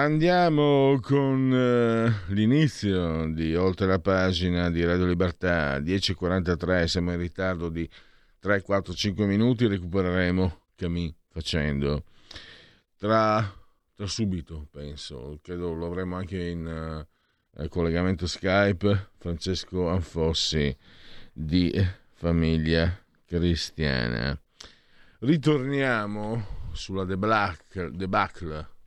Andiamo con uh, l'inizio di Oltre la pagina di Radio Libertà, 10.43, siamo in ritardo di 3, 4, 5 minuti, recupereremo Cammin facendo. Tra, tra, subito, penso, credo lo avremo anche in uh, collegamento Skype, Francesco Anfossi di Famiglia Cristiana. Ritorniamo sulla debacle, debacle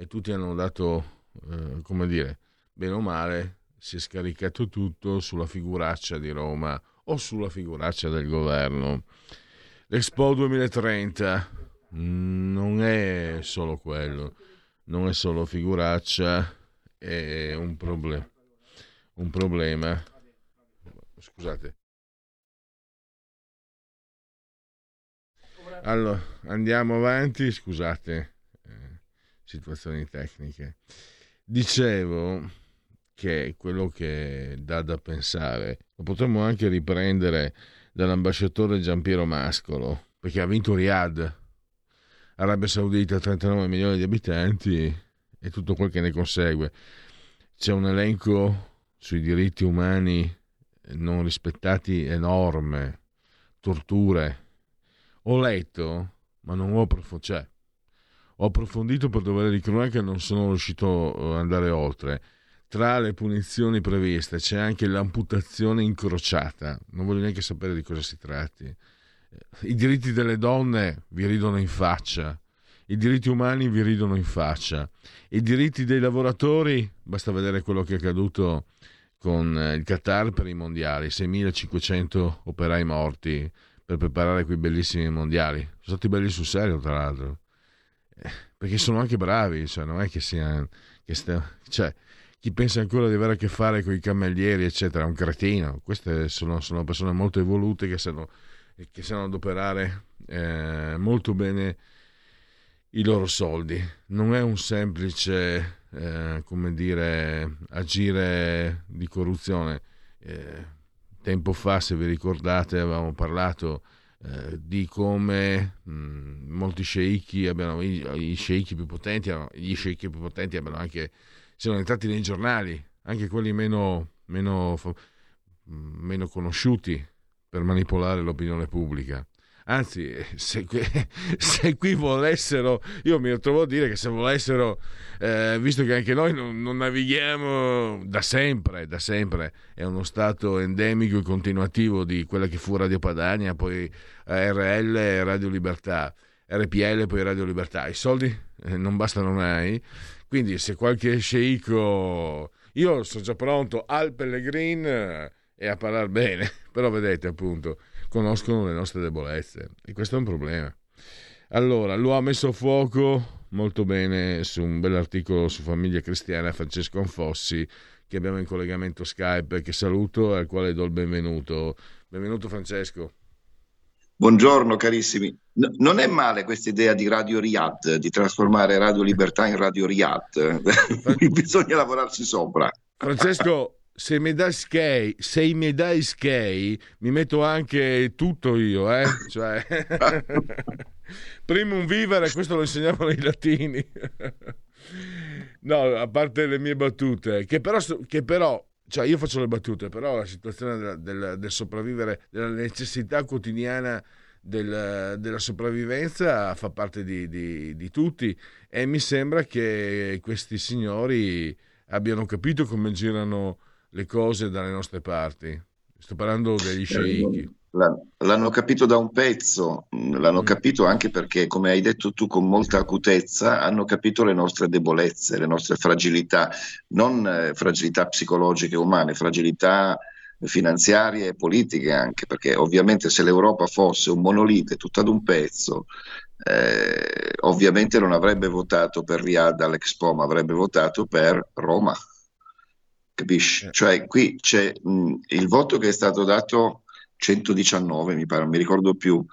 e tutti hanno dato, eh, come dire, bene o male, si è scaricato tutto sulla figuraccia di Roma o sulla figuraccia del governo. L'Expo 2030 mm, non è solo quello, non è solo figuraccia, è un, problem- un problema. Scusate. Allora, andiamo avanti, scusate situazioni tecniche. Dicevo che quello che dà da pensare lo potremmo anche riprendere dall'ambasciatore Giampiero Mascolo, perché ha vinto Riyadh, Arabia Saudita, 39 milioni di abitanti e tutto quel che ne consegue. C'è un elenco sui diritti umani non rispettati enorme, torture. Ho letto, ma non ho approfondito, cioè, ho approfondito per dovere di cronaca e non sono riuscito ad andare oltre. Tra le punizioni previste c'è anche l'amputazione incrociata. Non voglio neanche sapere di cosa si tratti. I diritti delle donne vi ridono in faccia. I diritti umani vi ridono in faccia. I diritti dei lavoratori, basta vedere quello che è accaduto con il Qatar per i mondiali, 6.500 operai morti per preparare quei bellissimi mondiali. Sono stati belli sul serio, tra l'altro perché sono anche bravi, cioè non è che siano... Che sta, cioè, chi pensa ancora di avere a che fare con i cammellieri, eccetera, è un cretino. Queste sono, sono persone molto evolute che sanno, che sanno adoperare eh, molto bene i loro soldi. Non è un semplice, eh, come dire, agire di corruzione. Eh, tempo fa, se vi ricordate, avevamo parlato eh, di come mh, mm, molti sceicchi abbiano i, i sceicchi più potenti gli sceicchi più potenti abbiano anche siano entrati nei giornali anche quelli meno, meno, mm, meno conosciuti per manipolare l'opinione pubblica Anzi, se qui, se qui, volessero, io mi trovo a dire che se volessero, eh, visto che anche noi non, non, navighiamo da sempre, da sempre, è uno stato endemico e continuativo di quella che fu Radio Padania, poi RL e Radio Libertà, RPL poi Radio Libertà. I soldi eh, non bastano mai, quindi se qualche sceicco... Io sono già pronto al Pellegrin eh, e a parlare bene, però vedete appunto conoscono le nostre debolezze e questo è un problema. Allora, lo ha messo a fuoco molto bene su un bell'articolo su Famiglia Cristiana Francesco Anfossi che abbiamo in collegamento Skype che saluto e al quale do il benvenuto. Benvenuto Francesco. Buongiorno carissimi. No, non è male questa idea di Radio Riyadh, di trasformare Radio Libertà in Radio Riyadh. Bisogna lavorarci sopra. Francesco, se mi dai skate, se mi dai skate, mi metto anche tutto io, eh? Cioè, primum vivere, questo lo insegnavano i latini. no, a parte le mie battute, che però, che però cioè io faccio le battute, però la situazione del, del, del sopravvivere, della necessità quotidiana del, della sopravvivenza fa parte di, di, di tutti e mi sembra che questi signori abbiano capito come girano le cose dalle nostre parti. Sto parlando degli sceicchi. L'hanno capito da un pezzo, mm, l'hanno mm. capito anche perché, come hai detto tu con molta acutezza, hanno capito le nostre debolezze, le nostre fragilità, non eh, fragilità psicologiche umane, fragilità finanziarie e politiche anche, perché ovviamente se l'Europa fosse un monolite tutto ad un pezzo, eh, ovviamente non avrebbe votato per Riyadh all'Expo, ma avrebbe votato per Roma. Capisci? Eh. Cioè qui c'è mh, il voto che è stato dato 119, mi pare, non mi ricordo più,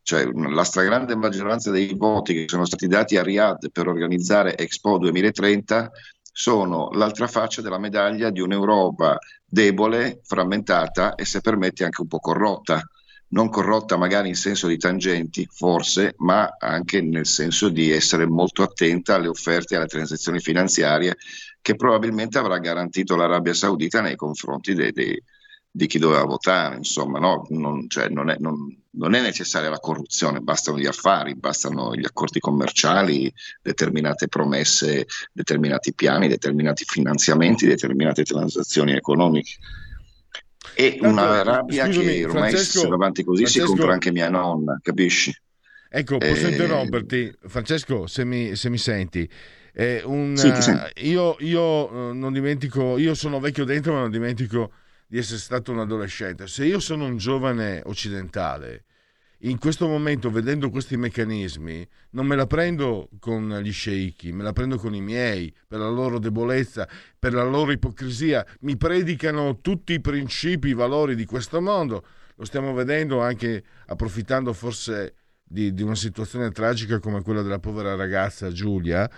cioè la stragrande maggioranza dei voti che sono stati dati a Riyadh per organizzare Expo 2030 sono l'altra faccia della medaglia di un'Europa debole, frammentata e se permetti anche un po' corrotta. Non corrotta magari in senso di tangenti, forse, ma anche nel senso di essere molto attenta alle offerte e alle transazioni finanziarie che probabilmente avrà garantito l'Arabia Saudita nei confronti dei, dei, di chi doveva votare, insomma, no? non, cioè, non, è, non, non, è, necessaria la corruzione, bastano gli affari, bastano gli accordi commerciali, determinate promesse, determinati piani, determinati finanziamenti, determinate transazioni economiche. E Tanto, una rabbia scusami, che ormai Francesco, se va avanti così Francesco, si compra anche mia nonna, capisci? Ecco, posso eh... interromperti? Francesco, se mi, se mi senti. Eh, un, sì, io, io, eh, non dimentico, io sono vecchio dentro, ma non dimentico di essere stato un adolescente. Se io sono un giovane occidentale, in questo momento, vedendo questi meccanismi, non me la prendo con gli sceicchi, me la prendo con i miei, per la loro debolezza, per la loro ipocrisia. Mi predicano tutti i principi, i valori di questo mondo. Lo stiamo vedendo anche approfittando forse di, di una situazione tragica come quella della povera ragazza Giulia,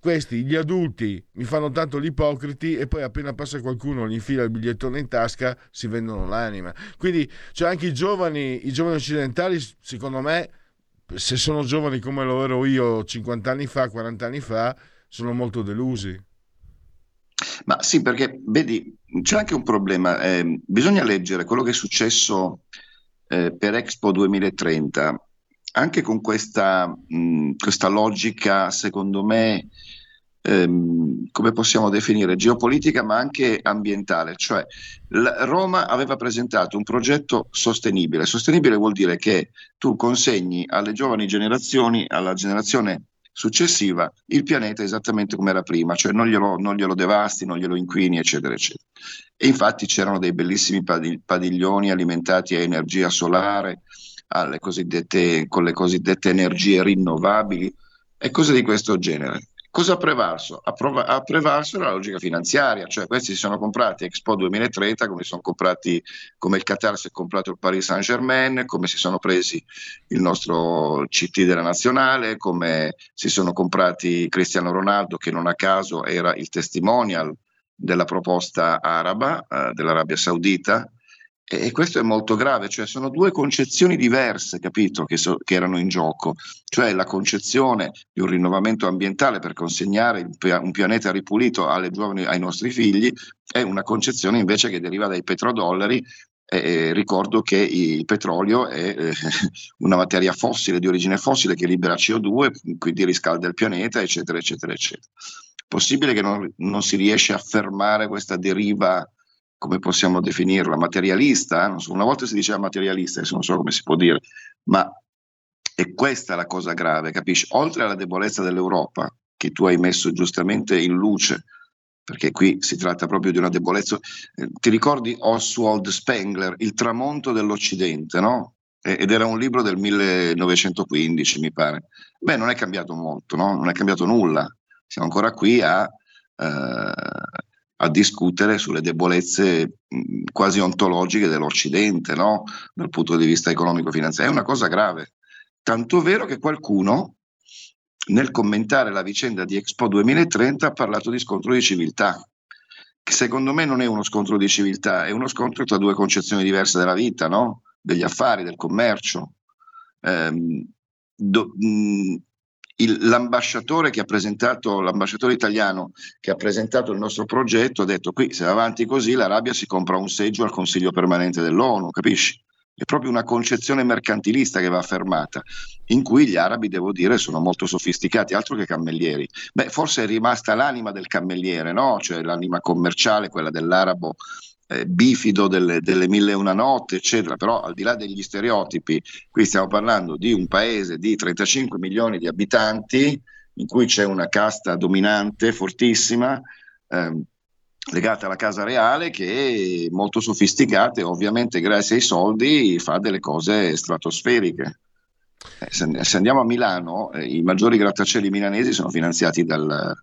questi, gli adulti, mi fanno tanto gli ipocriti e poi appena passa qualcuno gli infila il bigliettone in tasca, si vendono l'anima. Quindi cioè anche i giovani, i giovani occidentali, secondo me, se sono giovani come lo ero io 50 anni fa, 40 anni fa, sono molto delusi. Ma sì, perché vedi, c'è anche un problema. Eh, bisogna leggere quello che è successo eh, per Expo 2030 anche con questa, mh, questa logica, secondo me, ehm, come possiamo definire, geopolitica ma anche ambientale, cioè la, Roma aveva presentato un progetto sostenibile. Sostenibile vuol dire che tu consegni alle giovani generazioni, alla generazione successiva, il pianeta esattamente come era prima, cioè non glielo, non glielo devasti, non glielo inquini, eccetera, eccetera. E infatti c'erano dei bellissimi padiglioni alimentati a energia solare, con le cosiddette energie rinnovabili e cose di questo genere. Cosa ha prevalso? Ha, prov- ha, prevalso la logica finanziaria, cioè questi si sono comprati Expo 2030 come, comprati, come il Qatar si è comprato il Paris Saint Germain, come si sono presi il nostro CT della nazionale, come si sono comprati Cristiano Ronaldo che non a caso era il testimonial della proposta araba eh, dell'Arabia Saudita e questo è molto grave, cioè sono due concezioni diverse, capito, che, so, che, erano in gioco, cioè la concezione di un rinnovamento ambientale per consegnare un pianeta ripulito giovani, ai nostri figli, è una concezione invece che deriva dai petrodollari. Eh, ricordo che il petrolio è eh, una materia fossile, di origine fossile, che libera CO2, quindi riscalda il pianeta, eccetera, eccetera, eccetera. Possibile che non, non si riesce a fermare questa deriva come possiamo definirla, materialista, eh? so, una volta si diceva materialista, adesso non so come si può dire, ma è questa la cosa grave, capisci? Oltre alla debolezza dell'Europa, che tu hai messo giustamente in luce, perché qui si tratta proprio di una debolezza, eh, ti ricordi Oswald Spengler, Il tramonto dell'Occidente, no? Ed era un libro del 1915, mi pare. Beh, non è cambiato molto, no? Non è cambiato nulla. Siamo ancora qui a eh, a discutere sulle debolezze quasi ontologiche dell'Occidente, no? dal punto di vista economico-finanziario. È una cosa grave. Tanto vero che qualcuno, nel commentare la vicenda di Expo 2030, ha parlato di scontro di civiltà, che secondo me non è uno scontro di civiltà, è uno scontro tra due concezioni diverse della vita, no? degli affari, del commercio. Eh, do, mh, il, l'ambasciatore che l'ambasciatore italiano che ha presentato il nostro progetto ha detto qui se va avanti così l'Arabia si compra un seggio al Consiglio permanente dell'ONU, capisci? È proprio una concezione mercantilista che va affermata, in cui gli arabi, devo dire, sono molto sofisticati, altro che cammellieri. Beh, forse è rimasta l'anima del cammelliere, no? Cioè l'anima commerciale, quella dell'arabo eh, bifido delle, delle mille e una notte, eccetera, però al di là degli stereotipi, qui stiamo parlando di un paese di 35 milioni di abitanti in cui c'è una casta dominante fortissima. Ehm, legata alla casa reale che è molto sofisticata e ovviamente grazie ai soldi fa delle cose stratosferiche. Eh, se, andiamo a Milano, eh, i maggiori grattacieli milanesi sono finanziati dal,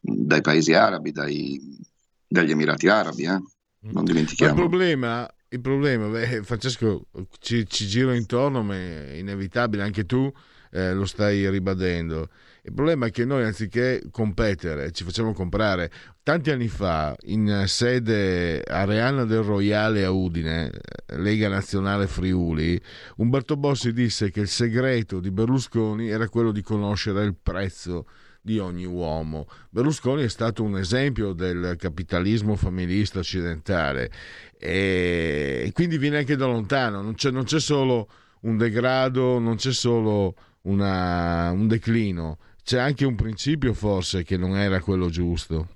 dai paesi arabi, dai, dagli Emirati Arabi. Eh? Non dimentichiamo. il problema, il problema beh, Francesco, ci, ci, giro intorno, ma è inevitabile, anche tu eh, lo stai ribadendo. Il problema è che noi anziché competere ci facciamo comprare. Tanti anni fa, in sede Areana del Royale a Udine, Lega Nazionale Friuli, Umberto Bossi disse che il segreto di Berlusconi era quello di conoscere il prezzo di ogni uomo. Berlusconi è stato un esempio del capitalismo familista occidentale e quindi viene anche da lontano, non c'è, non c'è solo un degrado, non c'è solo una, un declino, c'è anche un principio forse che non era quello giusto.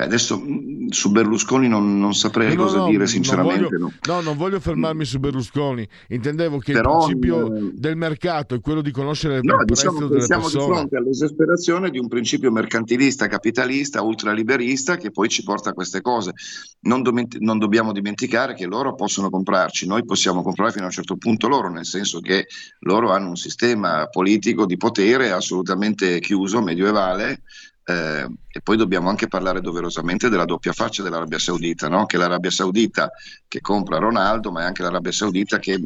Beh, adesso mm, su Berlusconi non, non saprei no, cosa no, dire sinceramente. Non voglio, no. non voglio fermarmi su Berlusconi, intendevo che Però, il principio eh, del mercato è quello di conoscere il no, prezzo diciamo delle siamo persone. Siamo di fronte all'esasperazione di un principio mercantilista, capitalista, ultraliberista che poi ci porta a queste cose. Non, do- non dobbiamo dimenticare che loro possono comprarci, noi possiamo comprare fino a un certo punto loro, nel senso che loro hanno un sistema politico di potere assolutamente chiuso, medievale, eh, e poi dobbiamo anche parlare doverosamente della doppia faccia dell'Arabia Saudita, no? che l'Arabia Saudita che compra Ronaldo, ma è anche l'Arabia Saudita che,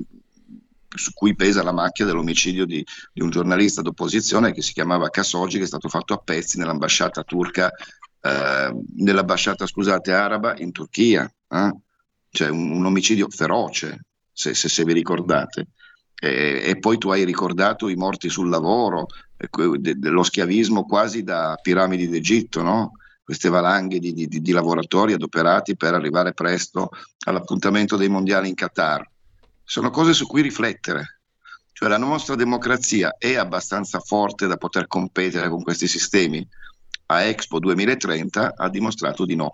su cui pesa la macchia dell'omicidio di, di, un giornalista d'opposizione che si chiamava Khashoggi, che è stato fatto a pezzi nell'ambasciata turca, eh, nell'ambasciata scusate, araba in Turchia. Eh? Cioè un, un, omicidio feroce, se, se, se vi ricordate. E, e, poi tu hai ricordato i morti sul lavoro, dello schiavismo quasi da piramidi d'Egitto, no? queste valanghe di, di, di, lavoratori adoperati per arrivare presto all'appuntamento dei mondiali in Qatar. Sono cose su cui riflettere. Cioè la nostra democrazia è abbastanza forte da poter competere con questi sistemi. A Expo 2030 ha dimostrato di no.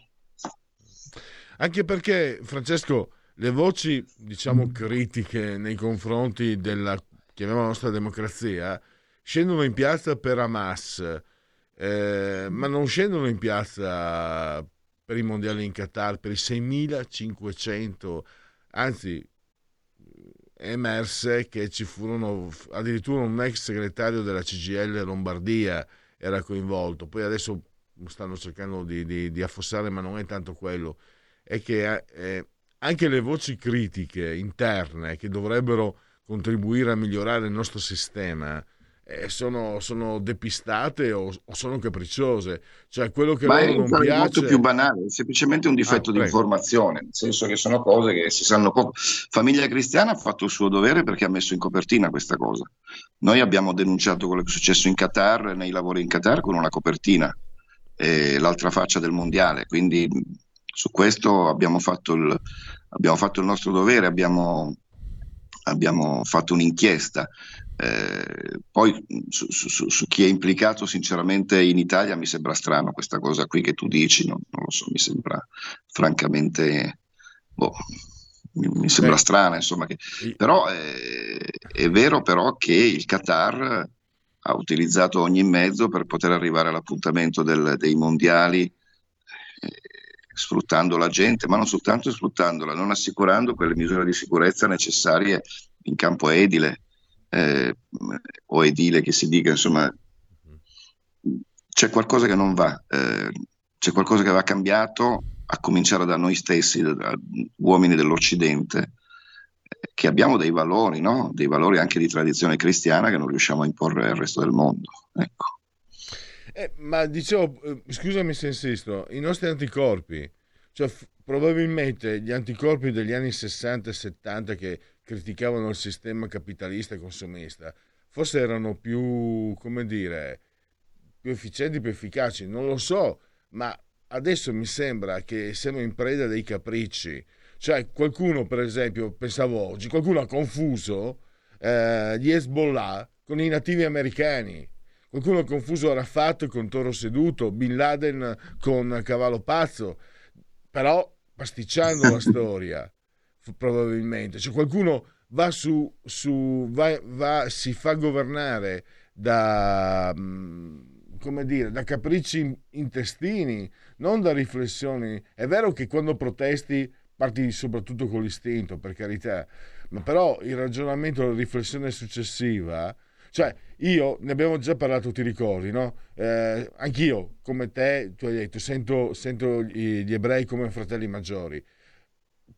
Anche perché, Francesco, le voci, diciamo, critiche nei confronti della, chiamiamola nostra democrazia, scendono in piazza per Hamas, eh, ma non scendono in piazza per i mondiali in Qatar, per i 6.500, anzi è emerse che ci furono addirittura un ex segretario della CGL Lombardia era coinvolto, poi adesso stanno cercando di, di, di affossare, ma non è tanto quello, è che eh, anche le voci critiche interne che dovrebbero contribuire a migliorare il nostro sistema, eh, sono, sono, depistate o, o, sono capricciose. Cioè, quello che Ma loro non piace... è molto più banale, è semplicemente un difetto ah, di informazione, nel senso che sono cose che si sanno poco. Famiglia Cristiana ha fatto il suo dovere perché ha messo in copertina questa cosa. Noi abbiamo denunciato quello che è successo in Qatar, nei lavori in Qatar, con una copertina, eh, l'altra faccia del mondiale, quindi su questo abbiamo fatto il, abbiamo fatto il nostro dovere, abbiamo, abbiamo fatto un'inchiesta. Eh, poi su, su, su, chi è implicato, sinceramente, in Italia mi sembra strano questa cosa qui che tu dici, non, non lo so, mi sembra francamente, boh, mi, sembra strana, insomma, che, però eh, è vero però che il Qatar ha utilizzato ogni mezzo per poter arrivare all'appuntamento del, dei mondiali eh, sfruttando la gente, ma non soltanto sfruttandola, non assicurando quelle misure di sicurezza necessarie in campo edile eh, o edile che si dica, insomma, c'è qualcosa che non va, eh, c'è qualcosa che va cambiato, a cominciare da noi stessi, da, da uomini dell'Occidente, che abbiamo dei valori, no? dei valori anche di tradizione cristiana che non riusciamo a imporre al resto del mondo. Ecco. Eh, ma dicevo, eh, scusami se insisto, i nostri anticorpi, cioè f- probabilmente gli anticorpi degli anni 60 e 70 che criticavano il sistema capitalista e consumista, forse erano più, come dire, più efficienti, più efficaci, non lo so, ma adesso mi sembra che siamo in preda dei capricci. Cioè qualcuno, per esempio, pensavo oggi, qualcuno ha confuso eh, gli Hezbollah con i nativi americani. Qualcuno ha confuso Arafat con Toro Seduto, Bin Laden con Cavallo Pazzo. però pasticciando la storia, probabilmente. Cioè qualcuno va su, su va, va, si fa governare da, mm, come dire, da capricci intestini, non da riflessioni. È vero che quando protesti parti soprattutto con l'istinto, per carità, ma però il ragionamento, la riflessione successiva, cioè io, ne abbiamo già parlato, ti ricordi, no? Eh, anch'io, come te, tu hai detto, sento, sento gli ebrei come fratelli maggiori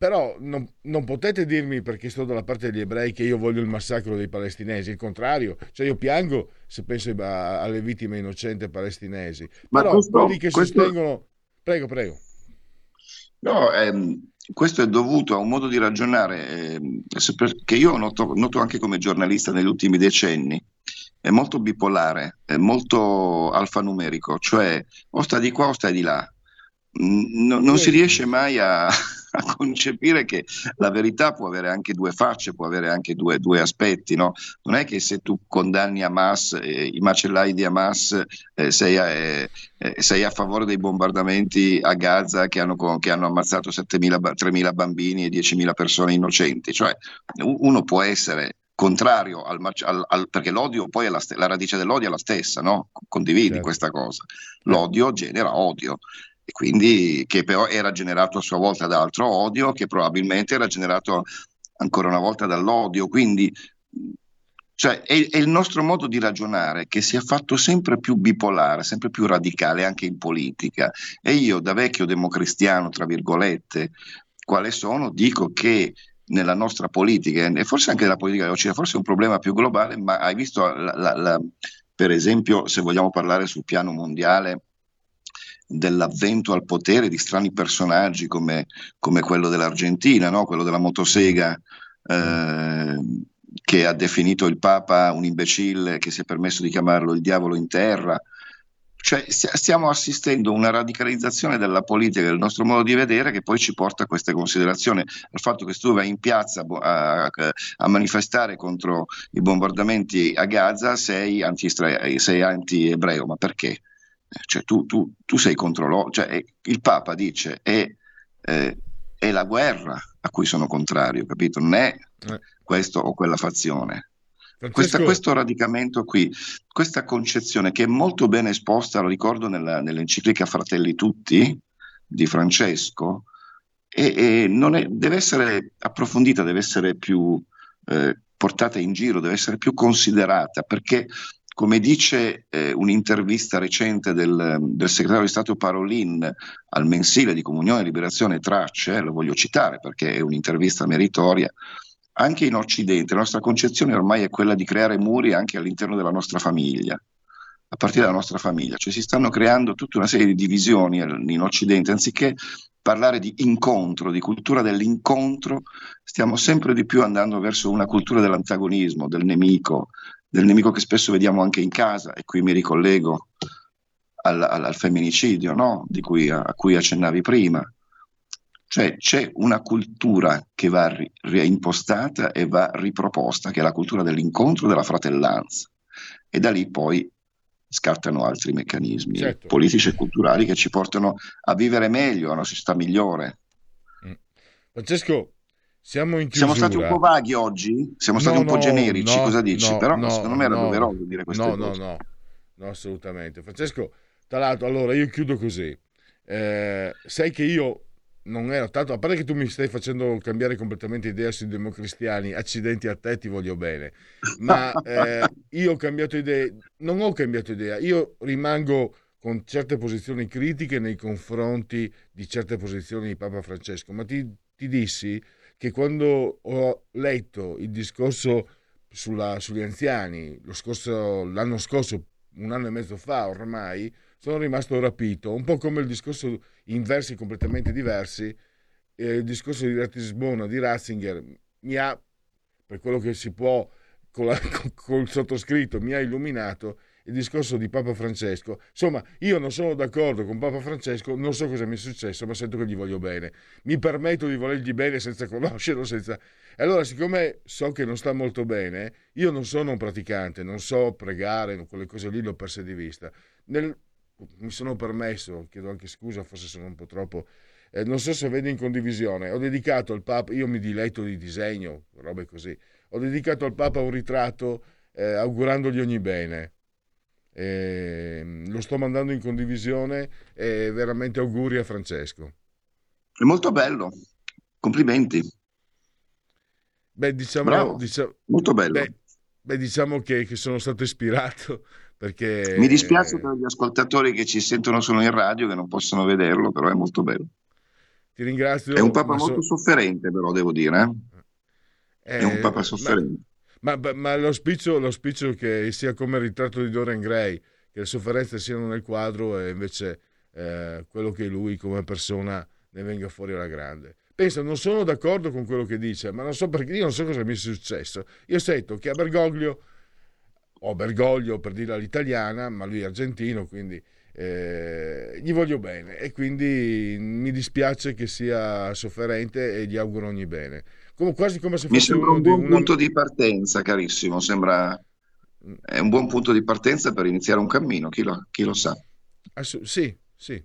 però non, non, potete dirmi perché sto dalla parte degli ebrei che io voglio il massacro dei palestinesi, il contrario, cioè io piango se penso alle vittime innocenti palestinesi, Ma però questo, quelli che questo... sostengono... Prego, prego. No, ehm, questo è dovuto a un modo di ragionare ehm, che io noto, noto anche come giornalista negli ultimi decenni, è molto bipolare, è molto alfanumerico, cioè o sta di qua o sta di là. No, non si riesce mai a, a concepire che la verità può avere anche due facce, può avere anche due, due aspetti. No? Non è che se tu condanni Hamas, eh, i macellai di Hamas, eh, sei, a, eh, eh sei, a, favore dei bombardamenti a Gaza che hanno, che hanno ammazzato 3.000 bambini e 10.000 persone innocenti. Cioè, uno può essere contrario al, al, al, perché l'odio poi è la, la, radice dell'odio è la stessa, no? Condividi certo. questa cosa. L'odio genera odio e quindi che però era generato a sua volta da altro odio, che probabilmente era generato ancora una volta dall'odio. Quindi cioè, è, è, il nostro modo di ragionare che si è fatto sempre più bipolare, sempre più radicale anche in politica. E io, da vecchio democristiano, tra virgolette, quale sono, dico che nella nostra politica, e forse anche nella politica dell'Occidente, forse è un problema più globale, ma hai visto, la, la, la, per esempio, se vogliamo parlare sul piano mondiale, dell'avvento al potere di strani personaggi come, come quello dell'Argentina, no? quello della motosega, eh, che ha definito il Papa un imbecille, che si è permesso di chiamarlo il diavolo in terra. Cioè, stiamo assistendo a una radicalizzazione della politica, del nostro modo di vedere, che poi ci porta a queste considerazioni. Al fatto che se tu vai in piazza a, a manifestare contro i bombardamenti a Gaza, sei, anti, sei anti-ebreo, ma perché? Cioè, tu, tu, tu, sei contro l'odio, cioè, il Papa dice è, eh, è, la guerra a cui sono contrario, capito? Non è eh. questo o quella fazione. Questa, questo radicamento qui, questa concezione che è molto ben esposta, lo ricordo nella, nell'enciclica Fratelli Tutti di Francesco, e, e è, deve essere approfondita, deve essere più eh, portata in giro, deve essere più considerata, perché come dice eh, un'intervista recente del, del, segretario di Stato Parolin al mensile di Comunione, Liberazione e Tracce, lo voglio citare perché è un'intervista meritoria, anche in Occidente la nostra concezione ormai è quella di creare muri anche all'interno della nostra famiglia, a partire dalla nostra famiglia, cioè si stanno creando tutta una serie di divisioni in Occidente, anziché parlare di incontro, di cultura dell'incontro, stiamo sempre di più andando verso una cultura dell'antagonismo, del nemico, del nemico che spesso vediamo anche in casa, e qui mi ricollego al, al, al femminicidio no? cui, a, a, cui accennavi prima. Cioè c'è una cultura che va ri, reimpostata e va riproposta, che è la cultura dell'incontro, della fratellanza. E da lì poi scattano altri meccanismi certo. politici e culturali che ci portano a vivere meglio, a una società migliore. Mm. Francesco, siamo in chiusura. Siamo stati un po' vaghi oggi? Siamo stati no, un po' generici, no, cosa dici? No, Però secondo me era doveroso dire queste no, cose. No, no, no, assolutamente. Francesco, tra l'altro, allora io chiudo così. Eh, sai che io non ero tanto, a parte che tu mi stai facendo cambiare completamente idea sui democristiani, accidenti a te, ti voglio bene, ma eh, io ho cambiato idea, non ho cambiato idea, io rimango con certe posizioni critiche nei confronti di certe posizioni di Papa Francesco, ma ti, ti dissi che quando ho letto il discorso sulla, sugli anziani scorso, l'anno scorso, un anno e mezzo fa ormai, sono rimasto rapito, un po' come il discorso in versi completamente diversi, eh, il discorso di Ratisbona, di Ratzinger, mi ha, per quello che si può, con, il sottoscritto, mi ha illuminato il discorso di Papa Francesco. Insomma, io non sono d'accordo con Papa Francesco, non so cosa mi è successo, ma sento che gli voglio bene. Mi permetto di volergli bene senza conoscerlo, senza... Allora, siccome so che non sta molto bene, io non sono un praticante, non so pregare, quelle cose lì l'ho perse di vista. Nel... Mi sono permesso, chiedo anche scusa, forse sono un po' troppo eh, non so se vedi in condivisione, ho dedicato al Papa, io mi diletto di disegno, robe così, ho dedicato al Papa un ritratto eh, augurandogli ogni bene. Eh, lo sto mandando in condivisione e veramente auguri a Francesco. È molto bello, complimenti. Beh, diciamo, diciamo molto bello. Beh, beh diciamo che, che, sono stato ispirato perché... Mi dispiace per gli ascoltatori che ci sentono solo in radio, che non possono vederlo, però è molto bello. Ti ringrazio. È un papa molto so... sofferente, però devo dire. Eh? È un papa eh, sofferente. Ma, ma, ma l'auspicio, l'auspicio che sia come il ritratto di Dorian Gray, che le sofferenze siano nel quadro e invece eh, quello che lui come persona ne venga fuori alla grande. Pensa, non sono d'accordo con quello che dice, ma non so perché, io non so cosa mi è successo. Io sento che a Bergoglio, o Bergoglio per dirla all'italiana, ma lui è argentino, quindi eh, gli voglio bene e quindi mi dispiace che sia sofferente e gli auguro ogni bene. Come, quasi come se fosse Mi sembra un buon di una... punto di partenza, carissimo. Sembra è un buon punto di partenza per iniziare un cammino, chi lo, chi lo sa. Assu- sì, sì.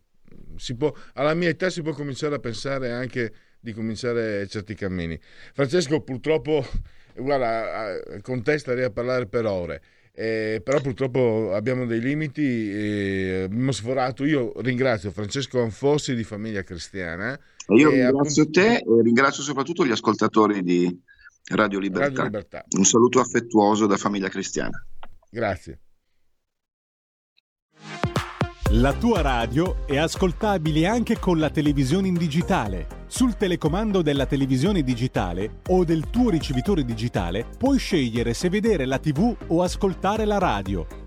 Può, alla mia età si può cominciare a pensare anche di cominciare certi cammini. Francesco, purtroppo, guarda, con te starei a parlare per ore. Eh, però purtroppo abbiamo dei limiti, eh, abbiamo sforato. Io ringrazio Francesco Anfossi di Famiglia Cristiana. Io ringrazio appunto... te e ringrazio soprattutto gli ascoltatori di Radio Libertà. Radio Libertà. Un saluto affettuoso da Famiglia Cristiana. Grazie. La tua radio è ascoltabile anche con la televisione in digitale. Sul telecomando della televisione digitale o del tuo ricevitore digitale puoi scegliere se vedere la TV o ascoltare la radio.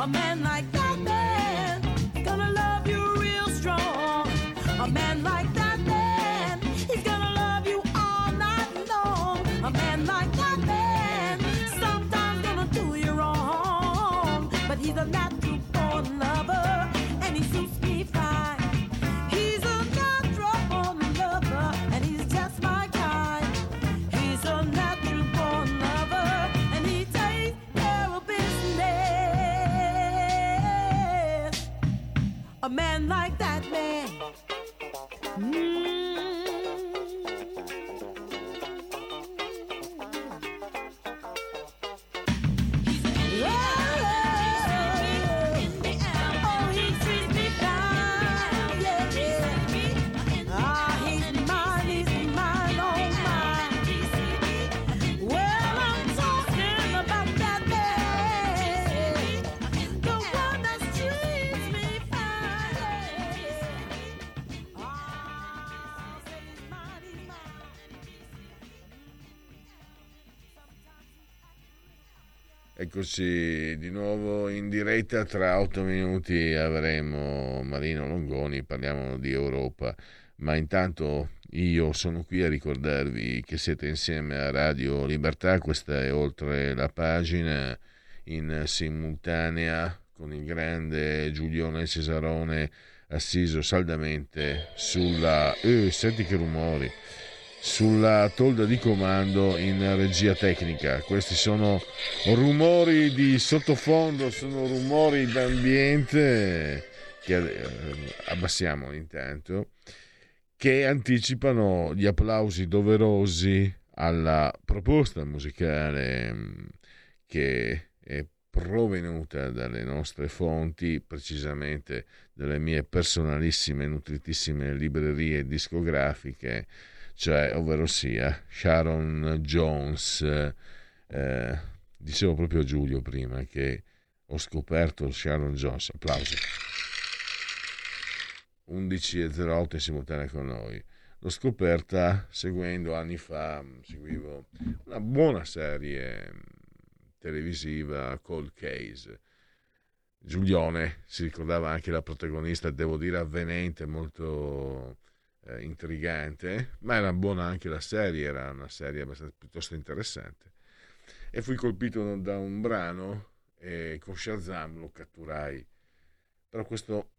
A man like A man like that nuovo in diretta, tra otto minuti avremo Marino Longoni, parliamo di Europa, ma intanto io sono qui a ricordarvi che siete insieme a Radio Libertà, questa è oltre la pagina in simultanea con il grande Giulione Cesarone assiso saldamente sulla... Eh, senti che rumori! Sulla tolda di comando in regia tecnica. Questi sono rumori di sottofondo, sono rumori d'ambiente che eh, abbassiamo intanto, che anticipano gli applausi doverosi alla proposta musicale mm, che è provenuta dalle nostre fonti, precisamente dalle mie personalissime, nutritissime librerie discografiche cioè, ovvero sia Sharon Jones. Eh, dicevo proprio a Giulio prima che ho scoperto Sharon Jones. Applausi. 11.08 in simultanea con noi. L'ho scoperta seguendo anni fa, seguivo una buona serie televisiva Cold Case. Giulione si ricordava anche la protagonista, devo dire avvenente, molto eh, intrigante, ma era buona anche la serie, era una serie abbastanza piuttosto interessante. E fui colpito da un brano e con Shazam lo catturai. Però questo,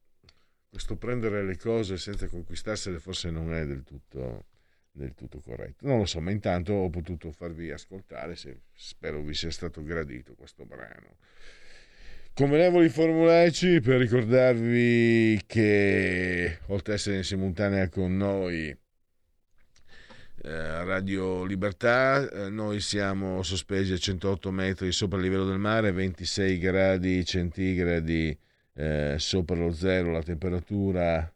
questo prendere le cose senza conquistarsele forse non è del tutto, del tutto corretto. Non lo so, ma intanto ho potuto farvi ascoltare, se, spero vi sia stato gradito questo brano. Convenevoli formulaici per ricordarvi che oltre ad essere in simultanea con noi eh, Radio Libertà, eh, noi siamo sospesi a 108 metri sopra il livello del mare, 26 gradi centigradi eh, sopra lo zero la temperatura,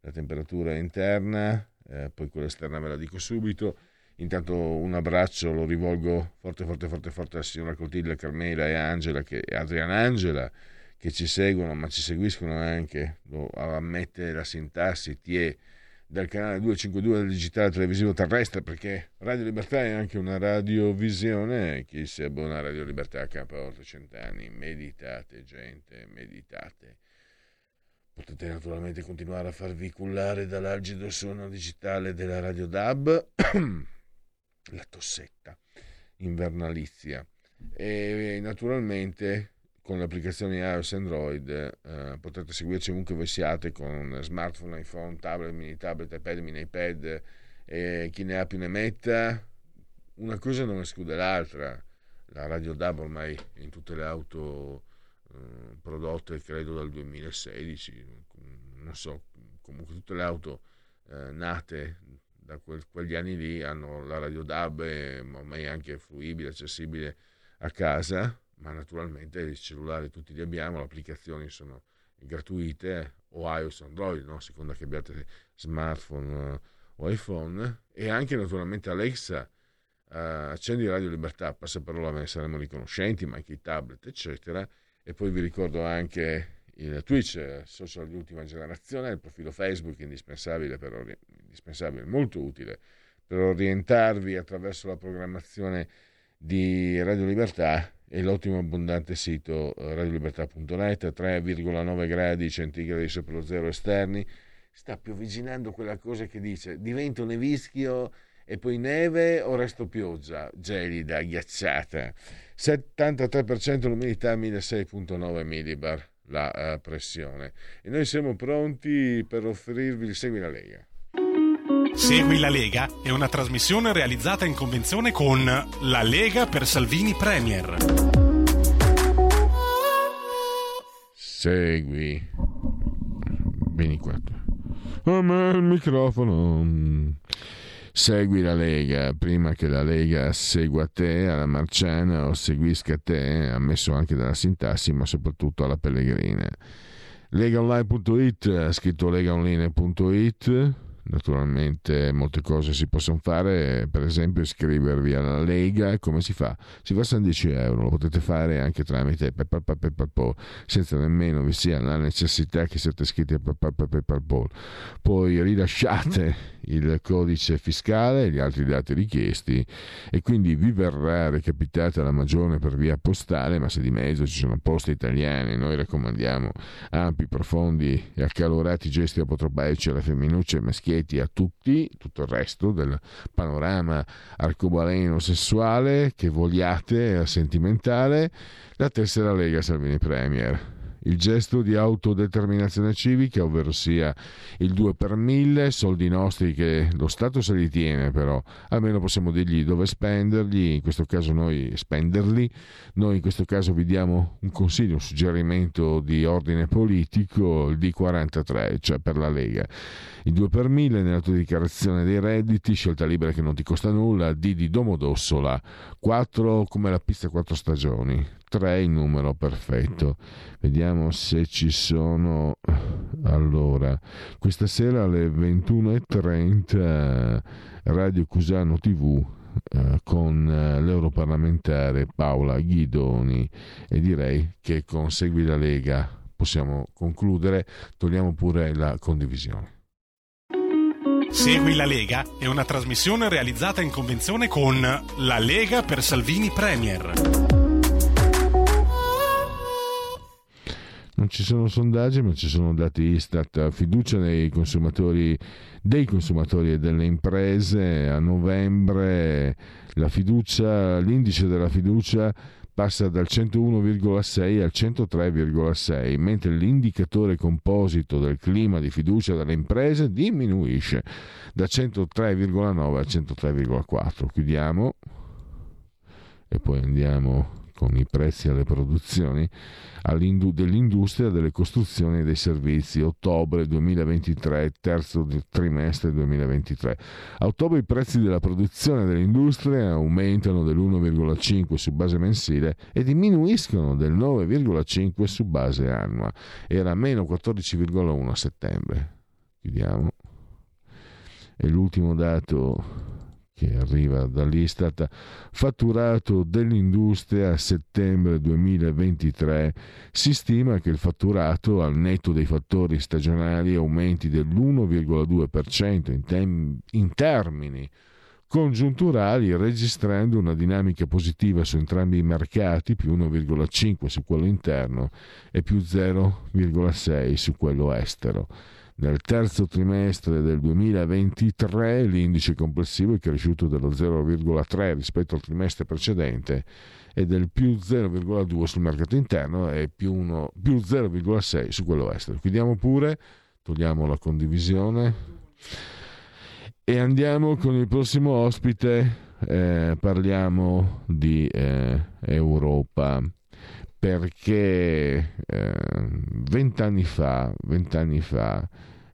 la temperatura interna, eh, poi quella esterna ve la dico subito Intanto un abbraccio lo rivolgo forte, forte, forte, forte alla signora Cotilda, Carmela e Angela, che, Adriana Angela, che ci seguono, ma ci seguiscono anche, lo ammette la sintassi, TIE, dal canale 252 del digitale televisivo terrestre, perché Radio Libertà è anche una radiovisione. Chi si abbona a Radio Libertà campa oltre cent'anni. Meditate, gente, meditate. Potete naturalmente continuare a farvi cullare dall'algido suono digitale della Radio DAB. la tossetta invernalizia. E naturalmente con le applicazioni iOS Android eh, potete seguirci ovunque voi siate con smartphone, iPhone, tablet, mini tablet, iPad, mini iPad e chi ne ha più ne metta. Una cosa non esclude l'altra. La radio DAB ormai in tutte le auto eh, prodotte credo dal 2016 non so comunque tutte le auto eh, nate da quel, quegli anni lì hanno la radio DAB, ormai anche fruibile, accessibile a casa, ma naturalmente i cellulari tutti li abbiamo, le applicazioni sono gratuite o iOS o Android, no? seconda che abbiate smartphone uh, o iPhone, e anche naturalmente Alexa, uh, accendi Radio Libertà, passa parola, ve ne saremo riconoscenti, ma anche i tablet, eccetera, e poi vi ricordo anche il Twitch, social di ultima generazione, il profilo Facebook indispensabile, per, indispensabile, molto utile per orientarvi attraverso la programmazione di Radio Libertà e l'ottimo abbondante sito eh, radiolibertà.net 3,9 gradi centigradi sopra lo zero esterni. Sta più avvicinando quella cosa che dice divento nevischio e poi neve o resto pioggia? Gelida, ghiacciata. 73% l'umidità 1600.9 millibar la uh, pressione. E noi siamo pronti per offrirvi il Segui la Lega. Segui la Lega è una trasmissione realizzata in convenzione con La Lega per Salvini Premier. Segui. Vieni qua. A me il microfono. Segui la Lega prima che la Lega segua te alla Marciana o seguisca te, ammesso anche dalla sintassi, ma soprattutto alla Pellegrina. Legaonline.it, scritto legaonline.it, naturalmente molte cose si possono fare, per esempio iscrivervi alla Lega, come si fa? Si versano 10 euro, lo potete fare anche tramite PayPal, PayPal, senza nemmeno vi sia la necessità che siate iscritti a PayPal, PayPal, poi rilasciate il codice fiscale e gli altri dati richiesti e quindi vi verrà recapitata la magione per via postale, ma se di mezzo ci sono poste italiane, noi raccomandiamo ampi, profondi e accalorati gesti apotropaici alle femminucce e maschietti, a tutti, tutto il resto del panorama arcobaleno sessuale che vogliate, sentimentale, la tessera Lega Salvini Premier il gesto di autodeterminazione civica, ovvero sia il 2 per 1000, soldi nostri che lo Stato se li tiene, però almeno possiamo dirgli dove spenderli, in questo caso noi spenderli, noi in questo caso vi diamo un consiglio, un suggerimento di ordine politico, il D43, cioè per la Lega. Il 2 per 1000 nell'autodichiarazione dei redditi, scelta libera che non ti costa nulla, D di Domodossola, 4 come la pista 4 stagioni, 3 il numero perfetto. Vediamo se ci sono. Allora, questa sera alle 21.30 Radio Cusano TV eh, con eh, l'europarlamentare Paola Ghidoni e direi che con Segui la Lega possiamo concludere, togliamo pure la condivisione. Segui la Lega è una trasmissione realizzata in convenzione con La Lega per Salvini Premier. Non ci sono sondaggi ma ci sono dati Istat, fiducia consumatori, dei consumatori e delle imprese a novembre fiducia, l'indice della fiducia passa dal 101,6 al 103,6, mentre l'indicatore composito del clima di fiducia delle imprese diminuisce da 103,9 al 103,4. Chiudiamo e poi andiamo con i prezzi alle produzioni dell'industria delle costruzioni e dei servizi. Ottobre 2023 terzo trimestre 2023 a ottobre i prezzi della produzione dell'industria aumentano dell'1,5 su base mensile e diminuiscono del 9,5 su base annua. Era meno 14,1 a settembre. Chiudiamo. E l'ultimo dato che arriva dall'Istat, fatturato dell'industria a settembre 2023, si stima che il fatturato al netto dei fattori stagionali aumenti dell'1,2% in, tem- in termini congiunturali, registrando una dinamica positiva su entrambi i mercati, più 1,5 su quello interno e più 0,6 su quello estero. Nel terzo trimestre del 2023 l'indice complessivo è cresciuto dello 0,3 rispetto al trimestre precedente e del più 0,2 sul mercato interno e più, 1, più 0,6 su quello estero. Chiudiamo pure, togliamo la condivisione e andiamo con il prossimo ospite. Eh, parliamo di eh, Europa perché eh, vent'anni eh, fa, vent'anni fa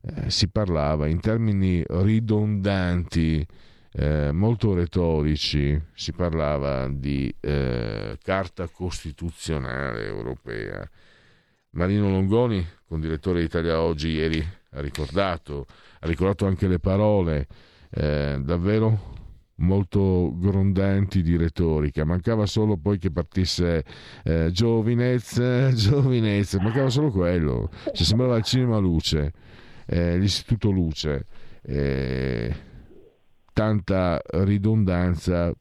eh, si parlava in termini ridondanti, eh, molto retorici, si parlava di eh, Carta Costituzionale Europea. Marino Longoni, con direttore di Italia Oggi, ieri ha ricordato, ha ricordato anche le parole eh, davvero molto grondanti di retorica. Mancava solo poi che partisse eh, Giovinezza, Giovinezza, mancava solo quello. Ci sembrava il cinema luce eh, l'Istituto Luce, eh, tanta ridondanza,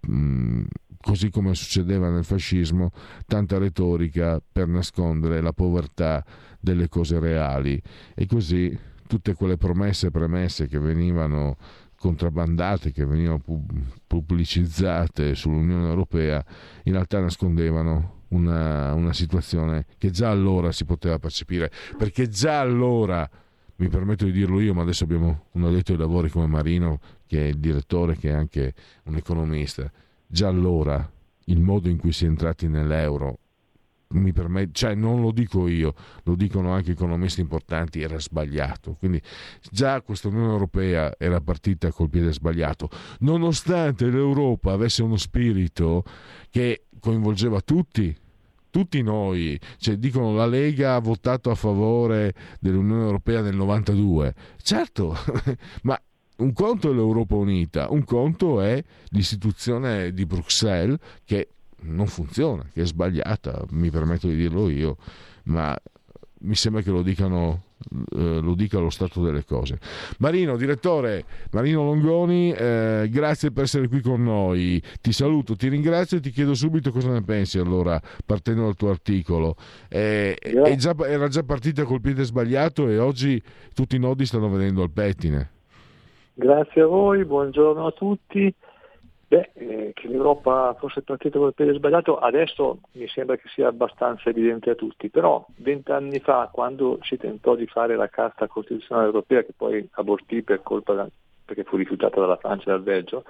mh, mm, così come succedeva nel fascismo, tanta retorica per nascondere la povertà delle cose reali e così tutte quelle promesse e premesse che venivano contrabbandate, che venivano pubblicizzate sull'Unione Europea, in realtà nascondevano una, una situazione che già allora si poteva percepire, perché già allora mi permetto di dirlo io, ma adesso abbiamo un addetto ai lavori come Marino, che è il direttore, che è anche un economista. Già allora il modo in cui si è entrati nell'euro, mi permette, cioè non lo dico io, lo dicono anche economisti importanti, era sbagliato. Quindi già questa Unione Europea era partita col piede sbagliato, nonostante l'Europa avesse uno spirito che coinvolgeva tutti, tutti noi, cioè dicono la Lega ha votato a favore dell'Unione Europea nel 92, certo, ma un conto è l'Europa Unita, un conto è l'istituzione di Bruxelles che non funziona, che è sbagliata, mi permetto di dirlo io, ma mi sembra che lo dicano eh, lo dica lo stato delle cose. Marino, direttore Marino Longoni, eh, grazie per essere qui con noi. Ti saluto, ti ringrazio e ti chiedo subito cosa ne pensi allora, partendo dal tuo articolo. Eh, già, era già partita col piede sbagliato e oggi tutti i nodi stanno venendo al pettine. Grazie a voi, buongiorno a tutti. Beh, eh, che l'Europa fosse partita col piede sbagliato adesso mi sembra che sia abbastanza evidente a tutti, però vent'anni fa quando si tentò di fare la Carta Costituzionale Europea che poi abortì per colpa perché fu rifiutata dalla Francia e dal Belgio,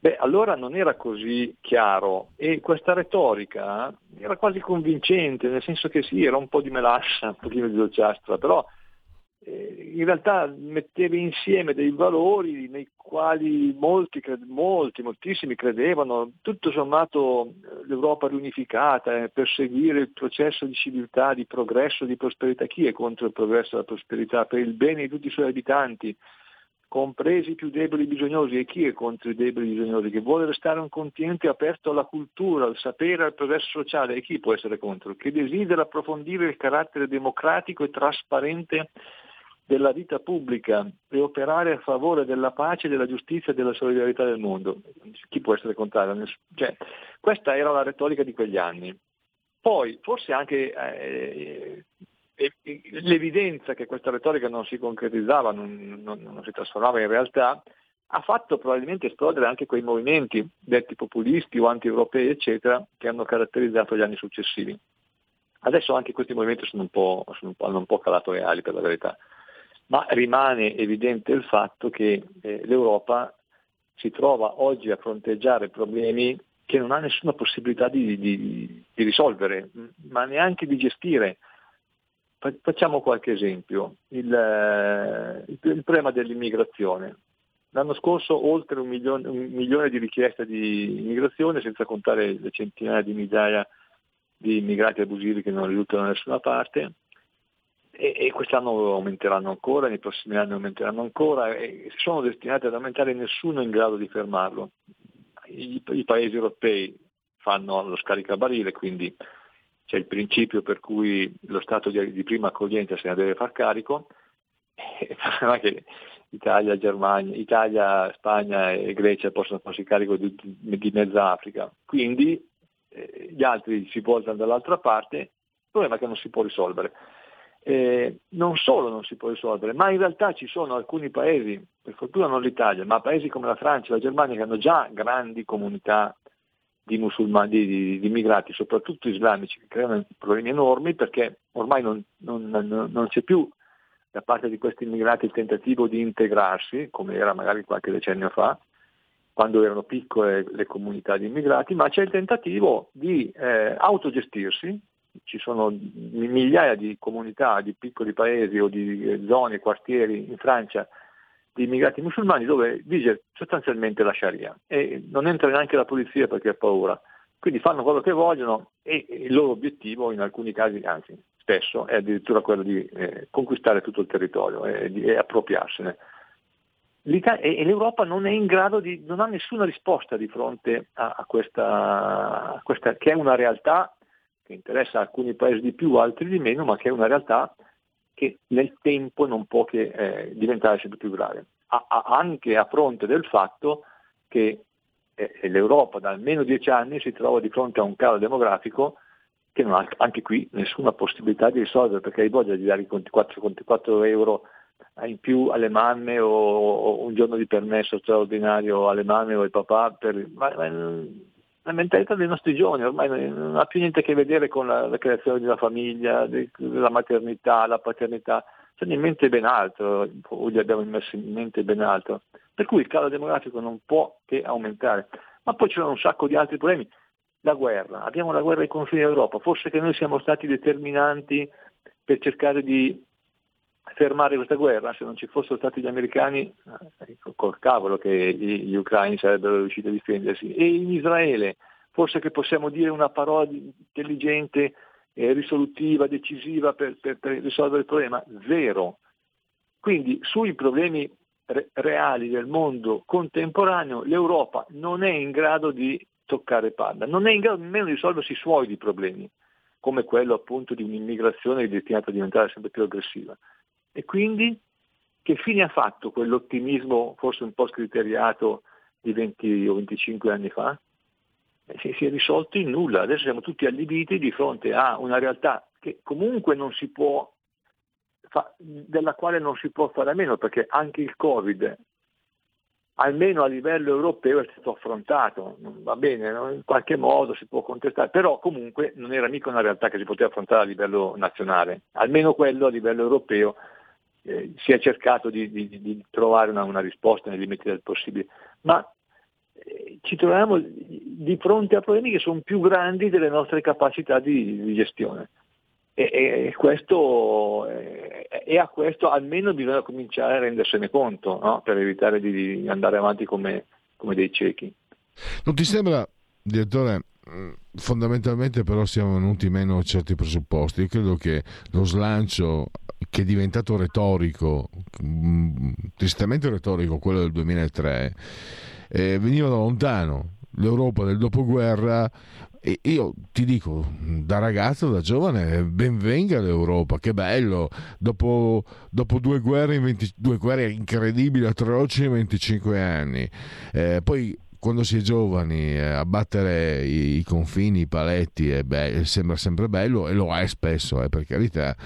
beh allora non era così chiaro. E questa retorica era quasi convincente, nel senso che sì, era un po' di melassa, un pochino di dolciastra, però eh, in realtà metteva insieme dei valori nei quali molti, molti, moltissimi credevano, tutto sommato eh, l'Europa riunificata, eh, perseguire il processo di civiltà, di progresso, di prosperità. Chi è contro il progresso e la prosperità? Per il bene di tutti i suoi abitanti, compresi i più deboli e bisognosi, e chi è contro i deboli e bisognosi? Che vuole restare un continente aperto alla cultura, al sapere, al progresso sociale, e chi può essere contro? Che desidera approfondire il carattere democratico e trasparente della vita pubblica e operare a favore della pace, della giustizia e della solidarietà del mondo. Chi può essere contrario? Cioè, questa era la retorica di quegli anni. Poi, forse anche eh, eh, l'evidenza che questa retorica non si concretizzava, non, non, non si trasformava in realtà, ha fatto probabilmente esplodere anche quei movimenti detti populisti o anti-europei, eccetera, che hanno caratterizzato gli anni successivi. Adesso anche questi movimenti sono un po', sono hanno un po' calato le ali, per la verità ma rimane evidente il fatto che eh, l'Europa si trova oggi a fronteggiare problemi che non ha nessuna possibilità di, di, di risolvere, ma neanche di gestire. Facciamo qualche esempio, il, eh, il, il problema dell'immigrazione. L'anno scorso oltre un milione, un milione, di richieste di immigrazione, senza contare le centinaia di migliaia di immigrati abusivi che non risultano da nessuna parte e, e, quest'anno aumenteranno ancora, nei prossimi anni aumenteranno ancora e sono destinati ad aumentare nessuno è in grado di fermarlo. I, i paesi europei fanno lo scaricabarile, quindi c'è il principio per cui lo Stato di, di prima accoglienza se ne deve far carico, e che Italia, Germania, Italia, Spagna e Grecia possono farsi carico di, di mezza Africa, quindi eh, gli altri si voltano dall'altra parte, problema che non si può risolvere eh, non solo non si può risolvere, ma in realtà ci sono alcuni paesi, per fortuna non l'Italia, ma paesi come la Francia e la Germania che hanno già grandi comunità di, di, di, di immigrati, soprattutto islamici, che creano problemi enormi perché ormai non, non, non, non c'è più da parte di questi immigrati il tentativo di integrarsi, come era magari qualche decennio fa, quando erano piccole le comunità di immigrati, ma c'è il tentativo di eh, autogestirsi, ci sono migliaia di comunità, di piccoli paesi o di zone, quartieri in Francia di immigrati musulmani dove vige sostanzialmente la Sharia e non entra neanche la polizia perché ha paura. Quindi fanno quello che vogliono e il loro obiettivo in alcuni casi, anzi spesso, è addirittura quello di eh, conquistare tutto il territorio e, di, e appropriarsene. e, l'Europa non è in grado di, non ha nessuna risposta di fronte a, a, questa, a questa, che è una realtà che interessa alcuni paesi di più, altri di meno, ma che è una realtà che nel tempo non può che eh, diventare sempre più grave. A, a, anche a fronte del fatto che eh, l'Europa da almeno dieci anni si trova di fronte a un calo demografico che non ha anche qui nessuna possibilità di risolvere perché hai voglia di dare i 24, 24 euro in più alle mamme o, o, un giorno di permesso straordinario alle mamme o ai papà per, ma, ma, la mentalità dei nostri giovani ormai non ha più niente a che vedere con la, la creazione una famiglia, la maternità, la paternità, sono in mente ben altro, o gli abbiamo messo in mente ben altro. Per cui il calo demografico non può che aumentare. Ma poi ci sono un sacco di altri problemi. La guerra, abbiamo la guerra ai confini d'Europa, forse che noi siamo stati determinanti per cercare di fermare questa guerra, se non ci fossero stati gli americani, eh, col cavolo che gli, gli ucraini sarebbero riusciti a difendersi. E in Israele, forse che possiamo dire una parola intelligente, eh, risolutiva, decisiva per, per, per, risolvere il problema? Zero. Quindi sui problemi re- reali del mondo contemporaneo l'Europa non è in grado di toccare palla, non è in grado nemmeno di risolversi i suoi problemi, come quello appunto di un'immigrazione destinata a diventare sempre più aggressiva. E quindi che fine ha fatto quell'ottimismo forse un po' scriteriato di 20 o 25 anni fa? Eh, si, si è risolto in nulla, adesso siamo tutti allibiti di fronte a una realtà che comunque non si può della quale non si può fare a meno perché anche il Covid almeno a livello europeo è stato affrontato, va bene, in qualche modo si può contestare, però comunque non era mica una realtà che si poteva affrontare a livello nazionale, almeno quello a livello europeo eh, si è cercato di, di, di trovare una, una, risposta nei limiti del possibile, ma eh, ci troviamo di fronte a problemi che sono più grandi delle nostre capacità di, di gestione. E, e, questo, e, a questo almeno bisogna cominciare a rendersene conto no? per evitare di andare avanti come, come dei ciechi. Non ti sembra, direttore, fondamentalmente però siamo venuti meno a certi presupposti. Io credo che lo slancio che è diventato retorico, mm, tristemente retorico, quello del 2003, eh, veniva da lontano. L'Europa del dopoguerra e io ti dico, da ragazzo, da giovane, benvenga l'Europa, che bello, dopo, dopo due, guerre 20, due guerre incredibili, atroci in 25 anni. Eh, poi quando si è giovani eh, abbattere i, i, confini, i paletti è be- sembra sempre bello e lo è spesso, eh, per carità.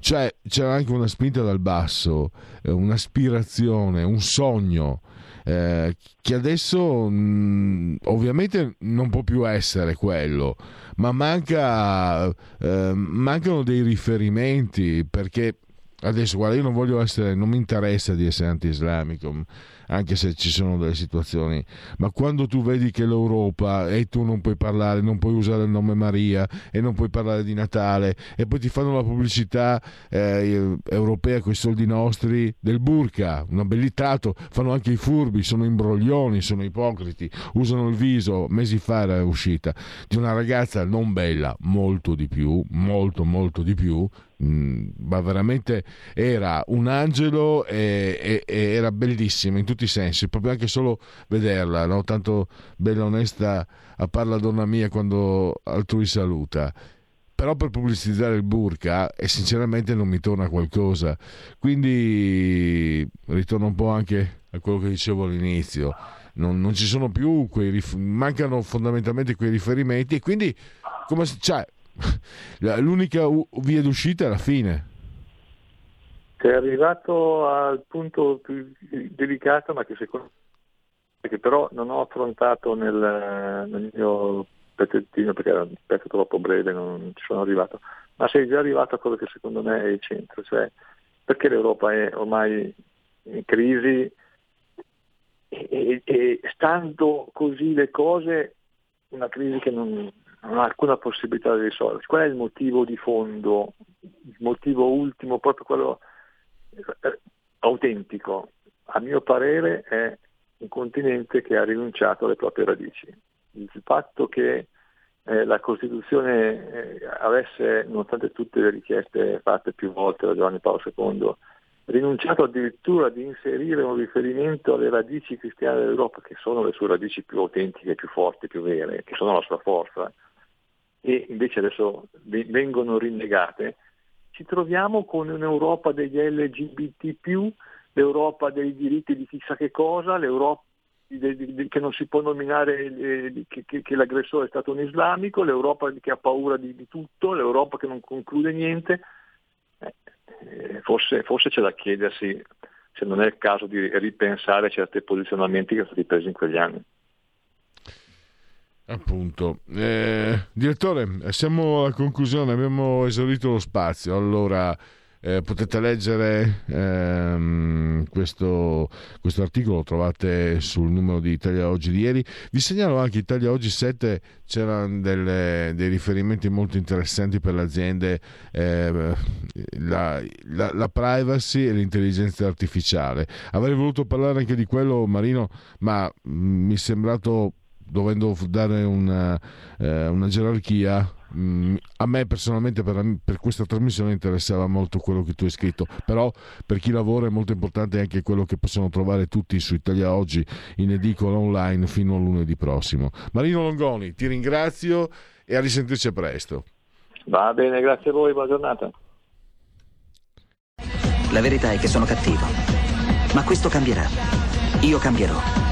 Cioè c'era anche una spinta dal basso, eh, un'aspirazione, un sogno eh, che adesso mh, mm, ovviamente non può più essere quello, ma manca, eh, mancano dei riferimenti perché adesso guarda io non voglio essere, non mi interessa di essere anti-islamico, anche se ci sono delle situazioni, ma quando tu vedi che l'Europa e tu non puoi parlare, non puoi usare il nome Maria e non puoi parlare di Natale e poi ti fanno la pubblicità eh, europea con i soldi nostri del burka, un abbellitato, fanno anche i furbi, sono imbroglioni, sono ipocriti, usano il viso, mesi fa era uscita, di una ragazza non bella, molto di più, molto molto di più, mm, ma veramente era un angelo e, e, e era bellissima in tutti i sensi, proprio anche solo vederla, no? tanto bella onesta a parla donna mia quando altrui saluta. Però per pubblicizzare il burka e sinceramente non mi torna qualcosa. Quindi ritorno un po' anche a quello che dicevo all'inizio. Non, non ci sono più quei mancano fondamentalmente quei riferimenti e quindi come cioè, l'unica via d'uscita è la fine. È arrivato al punto più delicato, ma che secondo me, che però non ho affrontato nel, nel mio pezzettino perché era un pezzo troppo breve, non ci sono arrivato, ma sei già arrivato a quello che secondo me è il centro, cioè perché l'Europa è ormai in crisi e, e, e stando così le cose, una crisi che non, non ha alcuna possibilità di risolversi. Qual è il motivo di fondo, il motivo ultimo, proprio quello eh, autentico, a mio parere, è un continente che ha rinunciato alle proprie radici. Il fatto che eh, la Costituzione eh, avesse, nonostante tutte le richieste fatte più volte da Giovanni Paolo II, rinunciato addirittura di inserire un riferimento alle radici cristiane dell'Europa, che sono le sue radici più autentiche, più forti, più vere, che sono la sua forza, e invece adesso vengono rinnegate, ci troviamo con un'Europa degli LGBT, l'Europa dei diritti di chissà che cosa, l'Europa che non si può nominare eh, che, l'aggressore è stato un islamico, l'Europa che ha paura di, tutto, l'Europa che non conclude niente. Eh, forse, forse, c'è da chiedersi se non è il caso di ripensare certi posizionamenti che sono stati presi in quegli anni. Appunto, eh, direttore, siamo alla conclusione, abbiamo esaurito lo spazio. Allora, eh, potete leggere ehm, questo, questo, articolo, lo trovate sul numero di Italia Oggi di ieri. Vi segnalo anche Italia Oggi 7, c'erano delle, dei riferimenti molto interessanti per le aziende, eh, la, la, la, privacy e l'intelligenza artificiale. Avrei voluto parlare anche di quello, Marino, ma mm, mi è sembrato dovendo dare una, eh, una gerarchia, Mm, a me personalmente per, per, questa trasmissione interessava molto quello che tu hai scritto, però per chi lavora è molto importante anche quello che possono trovare tutti su Italia Oggi in edicola online fino a lunedì prossimo. Marino Longoni, ti ringrazio e a risentirci a presto. Va bene, grazie a voi, buona giornata. La verità è che sono cattivo, ma questo cambierà. Io cambierò.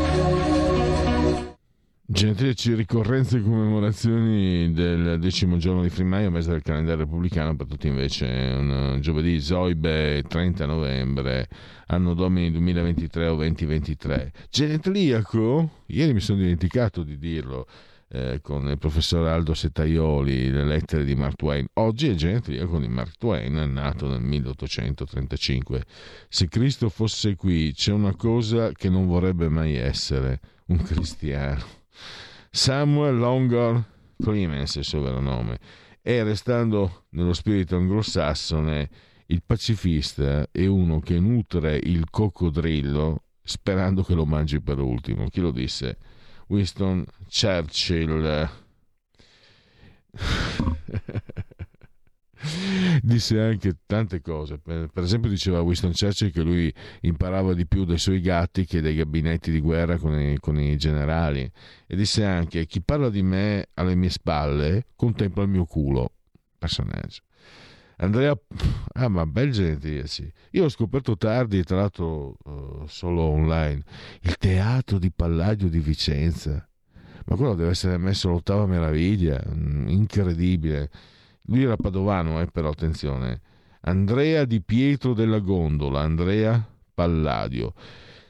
Genetriaci ricorrenze e commemorazioni del decimo giorno di Frimaio, mese del calendario repubblicano, per tutti invece un giovedì Zoibe 30 novembre, anno domini 2023 o 2023. Genetriaco, ieri mi sono dimenticato di dirlo eh, con il professor Aldo Setaioli, le lettere di Mark Twain. Oggi è genetriaco di Mark Twain, nato nel 1835. Se Cristo fosse qui, c'è una cosa che non vorrebbe mai essere, un cristiano. Samuel Longor Clemens, il suo vero nome, e restando nello spirito anglosassone, il pacifista è uno che nutre il coccodrillo sperando che lo mangi per ultimo. Chi lo disse? Winston Churchill. disse anche tante cose. Per, esempio, diceva Winston Churchill che lui imparava di più dai suoi gatti che dai gabinetti di guerra con i, con i generali. E disse anche: Chi parla di me alle mie spalle contempla il mio culo. Personaggio. Andrea, ah, ma bel gentilici. Io ho scoperto tardi, tra l'altro uh, solo online, il teatro di Palladio di Vicenza. Ma quello deve essere messo all'ottava meraviglia, mm, incredibile lui era padovano, eh, però attenzione. Andrea Di Pietro della Gondola, Andrea Palladio.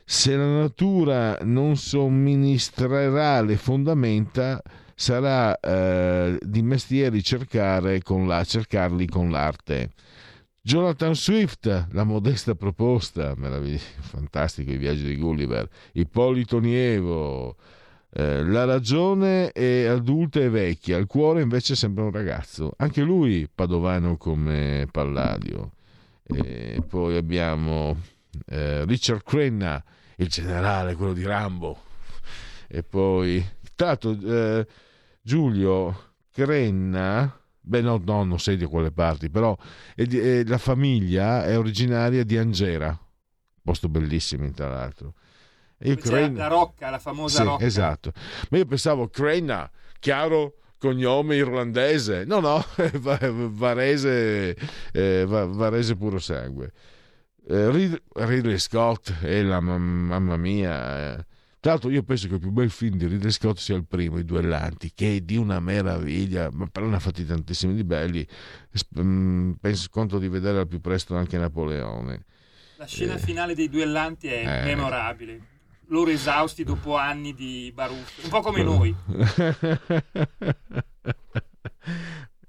Se la natura non somministrerà le fondamenta, sarà eh, di mestiere cercare con la, cercarli con l'arte. Jonathan Swift, la modesta proposta, fantastico i viaggi di Gulliver. Ippolito Nievo, eh, la ragione è adulta e vecchia, il cuore invece sembra un ragazzo. Anche lui padovano come Palladio. E poi abbiamo eh, Richard Crenna, il generale, quello di Rambo. E poi, l'altro, eh, Giulio Crenna, beh no, no, non sei di quelle parti, però è di, è, la famiglia è originaria di Angera, posto bellissimo tra l'altro. Io Crane... La Rocca, la famosa sì, Rocca. Esatto. Ma io pensavo Crane, chiaro cognome irlandese. No, no, Varese, eh, Varese puro sangue. Eh, Ridley Scott e la mamma mia. Eh. Tra l'altro io penso che il più bel film di Ridley Scott sia il primo, I Duellanti, che è di una meraviglia, ma però ne ha fatti tantissimi di belli. Mm, penso conto di vedere al più presto anche Napoleone. La scena eh. finale dei Duellanti è eh. memorabile loro esausti dopo anni di baruffe, un po' come noi.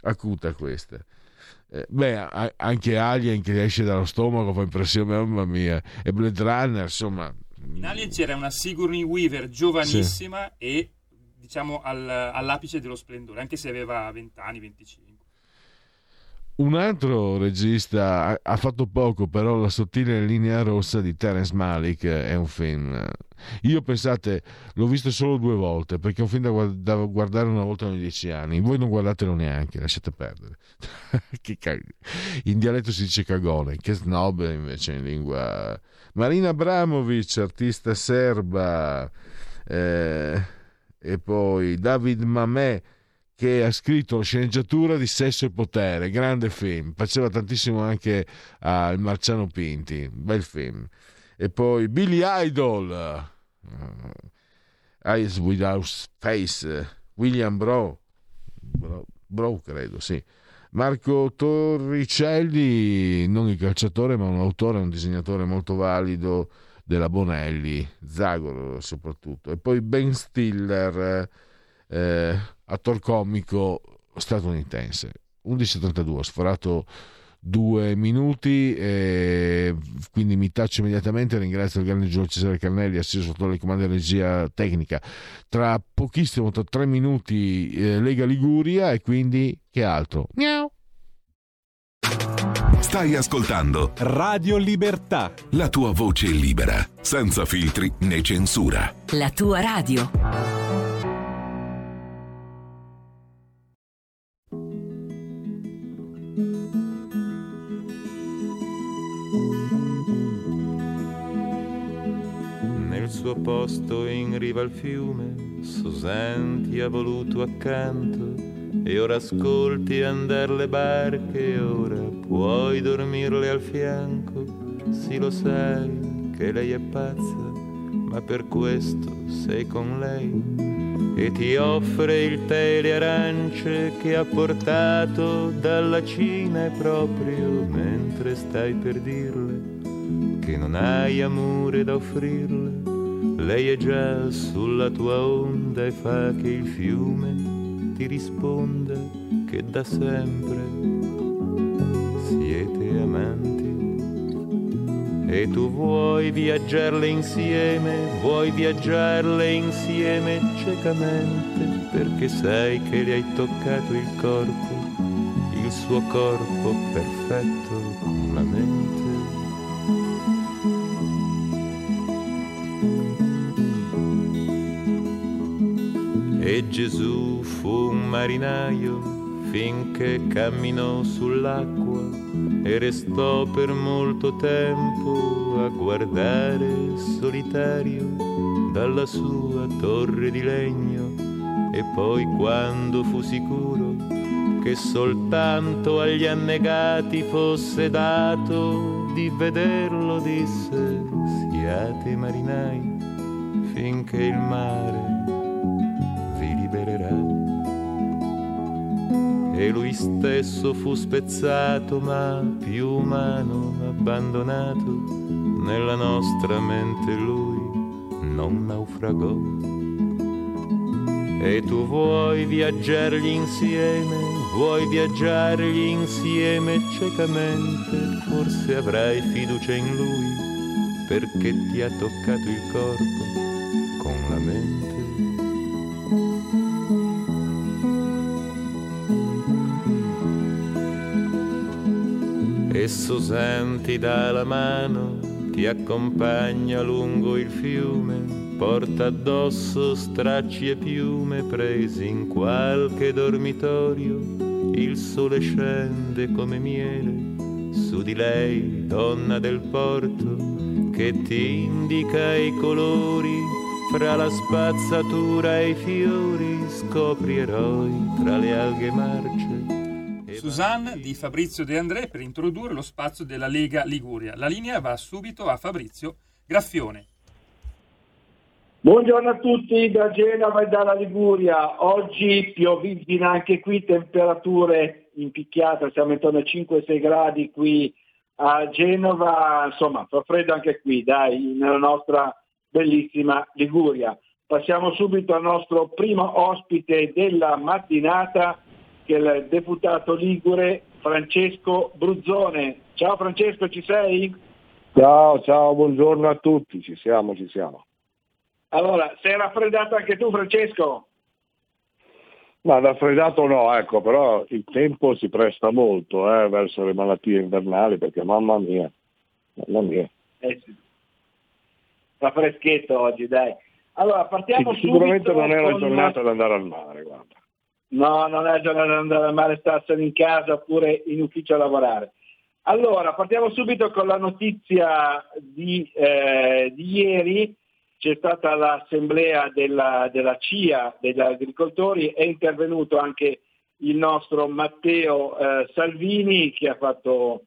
Acuta questa. Eh, beh, anche Alien che esce dallo stomaco fa impressione, mamma mia. E Blade Runner, insomma. In Alien c'era una Sigourney Weaver giovanissima sì. e diciamo al, all'apice dello splendore, anche se aveva 20 anni, 25. Un altro regista ha fatto poco, però La sottile linea rossa di Terence Malik è un film. Io pensate, l'ho visto solo due volte perché è un film da, guardare una volta ogni dieci anni. Voi non guardatelo neanche, lasciate perdere. in dialetto si dice cagone, che snob invece in lingua. Marina Abramovic, artista serba, eh, e poi David Mamè che ha scritto la sceneggiatura di Sesso e Potere, grande film, faceva tantissimo anche al Marciano Pinti, bel film. E poi Billy Idol, uh, Eyes Without Face, William Bro, Bro, Bro credo, sì. Marco Torricelli, non il calciatore, ma un autore, un disegnatore molto valido della Bonelli, Zagoro soprattutto. E poi Ben Stiller, eh, attore comico statunitense. 11.32, ho sforato due minuti, e quindi mi taccio immediatamente. Ringrazio il grande Giorgio Cesare Carnelli, assiso sotto le comando di regia tecnica. Tra pochissimo, tra tre minuti, eh, Lega Liguria e quindi che altro? Miau. Stai ascoltando Radio Libertà. la tua voce libera, senza filtri né censura. La tua radio. Suo posto in riva al fiume, Susan ti ha voluto accanto e ora ascolti andar le barche, ora puoi dormirle al fianco. Sì, lo sai che lei è pazza, ma per questo sei con lei e ti offre il tè e le arance che ha portato dalla Cina e proprio mentre stai per dirle che non hai amore da offrirle, lei è già sulla tua onda e fa che il fiume ti risponda che da sempre siete amanti. E tu vuoi viaggiarle insieme, vuoi viaggiarle insieme ciecamente, perché sai che le hai toccato il corpo, il suo corpo perfetto con la mente. E Gesù fu un marinaio finché camminò sull'acqua e restò per molto tempo a guardare solitario dalla sua torre di legno. E poi quando fu sicuro che soltanto agli annegati fosse dato di vederlo disse siate marinai finché il mare e lui stesso fu spezzato ma più umano abbandonato. Nella nostra mente lui non naufragò. E tu vuoi viaggiargli insieme vuoi viaggiargli insieme ciecamente? Forse avrai fiducia in lui perché ti ha toccato il corpo con la mente e Susan ti dà la mano, ti accompagna lungo il fiume, porta addosso stracci e piume presi in qualche dormitorio, il sole scende come miele su di lei, donna del porto, che ti indica i colori fra la spazzatura e i fiori, scopri eroi tra le alghe marce. Suzanne di Fabrizio De André per introdurre lo spazio della Lega Liguria. La linea va subito a Fabrizio Graffione. Buongiorno a tutti da Genova e dalla Liguria. Oggi pioviggina anche qui, temperature in picchiata, siamo intorno ai 5-6 gradi qui a Genova, insomma fa freddo anche qui, dai, nella nostra bellissima Liguria. Passiamo subito al nostro primo ospite della mattinata, che il deputato ligure Francesco Bruzzone. Ciao Francesco, ci sei? Ciao, ciao, buongiorno a tutti, ci siamo, ci siamo. Allora, sei raffreddato anche tu Francesco? Ma raffreddato no, ecco, però il tempo si presta molto eh, verso le malattie invernali perché mamma mia, mamma mia. Eh sì. Fa freschetto oggi, dai. Allora, partiamo Sì, sicuramente non è la giornata da andare al mare, guarda. No, non è giornata andare al mare, starsene in casa oppure in ufficio a lavorare. Allora, partiamo subito con la notizia di, eh, di ieri. C'è stata l'assemblea della, della CIA, degli agricoltori, è intervenuto anche il nostro Matteo eh, Salvini che ha fatto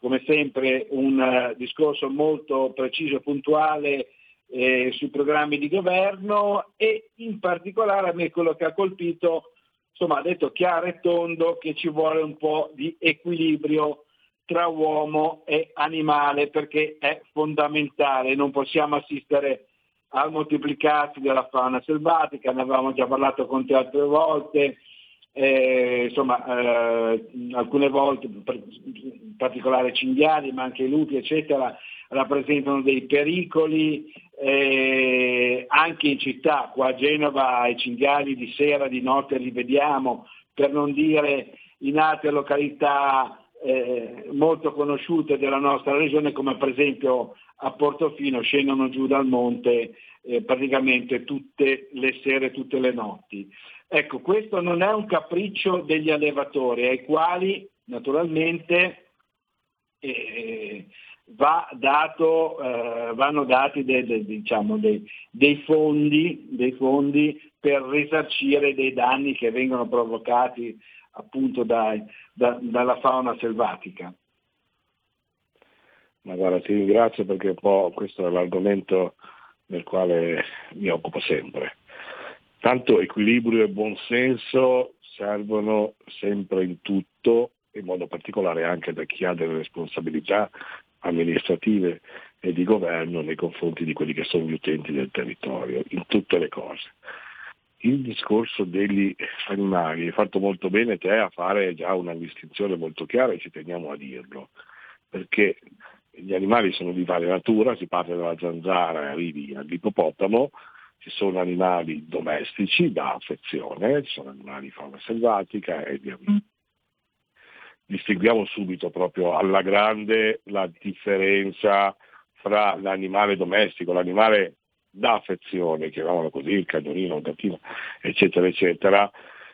come sempre un eh, discorso molto preciso e puntuale eh, sui programmi di governo e in particolare a me quello che ha colpito insomma ha detto chiaro e tondo che ci vuole un po' di equilibrio tra uomo e animale perché è fondamentale, non possiamo assistere al moltiplicarsi della fauna selvatica, ne avevamo già parlato con te altre volte, eh, insomma eh, alcune volte, in particolare cinghiali, ma anche lupi, eccetera, rappresentano dei pericoli eh, anche in città, qua a Genova i cinghiali di sera, di notte li vediamo, per non dire in altre località eh, molto conosciute della nostra regione come per esempio a Portofino scendono giù dal monte eh, praticamente tutte le sere, tutte le notti. Ecco, questo non è un capriccio degli allevatori ai quali naturalmente eh, va dato, eh, vanno dati de, de, diciamo, de, dei, fondi, dei, fondi, per risarcire dei danni che vengono provocati appunto dai, da, dalla fauna selvatica. Ma guarda, ti ringrazio perché po' questo è l'argomento del quale mi occupo sempre. Tanto equilibrio e buonsenso servono sempre in tutto, in modo particolare anche da chi ha delle responsabilità amministrative e di governo nei confronti di quelli che sono gli utenti del territorio, in tutte le cose. Il discorso degli animali, hai fatto molto bene te a fare già una distinzione molto chiara e ci teniamo a dirlo, perché gli animali sono di varia natura, si parte dalla zanzara e arrivi all'ippopotamo, ci sono animali domestici da affezione, ci sono animali di fauna selvatica e via via distinguiamo subito proprio alla grande la differenza fra l'animale domestico, l'animale da affezione, chiamiamolo così, il cagnolino, il gattino, eccetera, eccetera,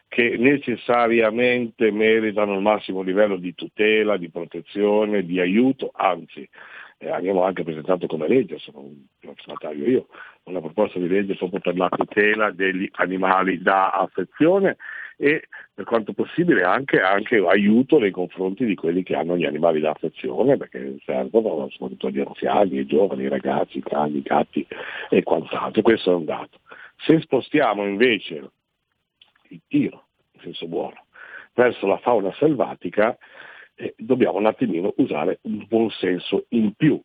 che necessariamente meritano il massimo livello di tutela, di protezione, di aiuto, anzi eh, abbiamo anche presentato come legge, sono un firmatario io, una proposta di legge proprio per la tutela degli animali da affezione e per quanto possibile anche, anche, aiuto nei confronti di quelli che hanno gli animali da affezione, perché servono soprattutto gli anziani, i giovani, i ragazzi, i cani, i gatti e quant'altro. Questo è un dato. Se spostiamo invece il tiro, in senso buono, verso la fauna selvatica, eh, dobbiamo un attimino usare un buon senso in più,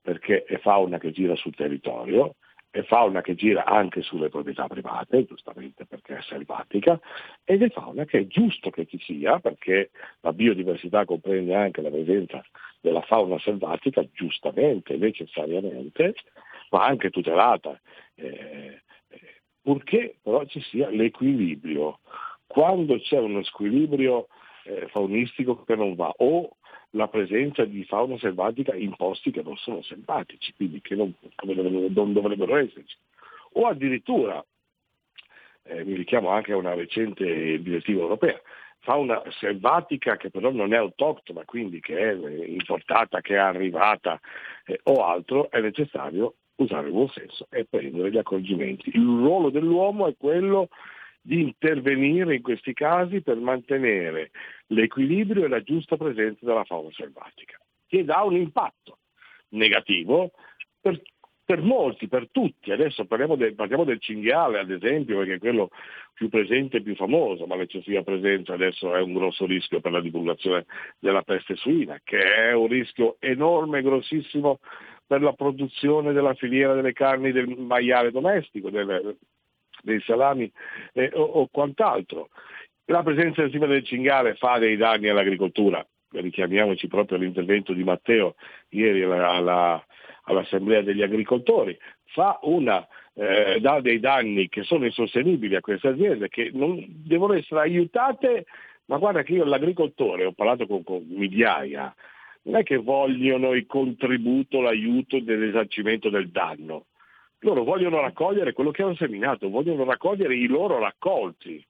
perché è fauna che gira sul territorio, è fauna che gira anche sulle proprietà private, giustamente perché è selvatica, ed è fauna che è giusto che ci sia, perché la biodiversità comprende anche la presenza della fauna selvatica, giustamente, necessariamente, ma anche tutelata, eh, purché però ci sia l'equilibrio. Quando c'è uno squilibrio eh, faunistico che non va, o la presenza di fauna selvatica in posti che non sono selvatici, quindi che non, non dovrebbero esserci. O addirittura, eh, mi richiamo anche a una recente direttiva europea, fauna selvatica che però non è autoctona, quindi che è importata, che è arrivata eh, o altro, è necessario usare il buon senso e prendere gli accorgimenti. Il ruolo dell'uomo è quello di intervenire in questi casi per mantenere l'equilibrio e la giusta presenza della fauna selvatica, che dà un impatto negativo per, per molti, per tutti. Adesso parliamo, de, parliamo, del cinghiale, ad esempio, perché è quello più presente e più famoso, ma l'eccessiva presenza adesso è un grosso rischio per la divulgazione della peste suina, che è un rischio enorme, grossissimo per la produzione della filiera delle carni del maiale domestico, del, dei salami eh, o, o, quant'altro. La presenza eccessiva del cinghiale fa dei danni all'agricoltura, richiamiamoci proprio all'intervento di Matteo ieri alla, alla, all'Assemblea degli agricoltori, una, eh, dà dei danni che sono insostenibili a queste aziende che non, devono essere aiutate, ma guarda che io l'agricoltore, ho parlato con, con migliaia, non è che vogliono il contributo, l'aiuto dell'esarcimento del danno, loro vogliono raccogliere quello che hanno seminato, vogliono raccogliere i loro raccolti,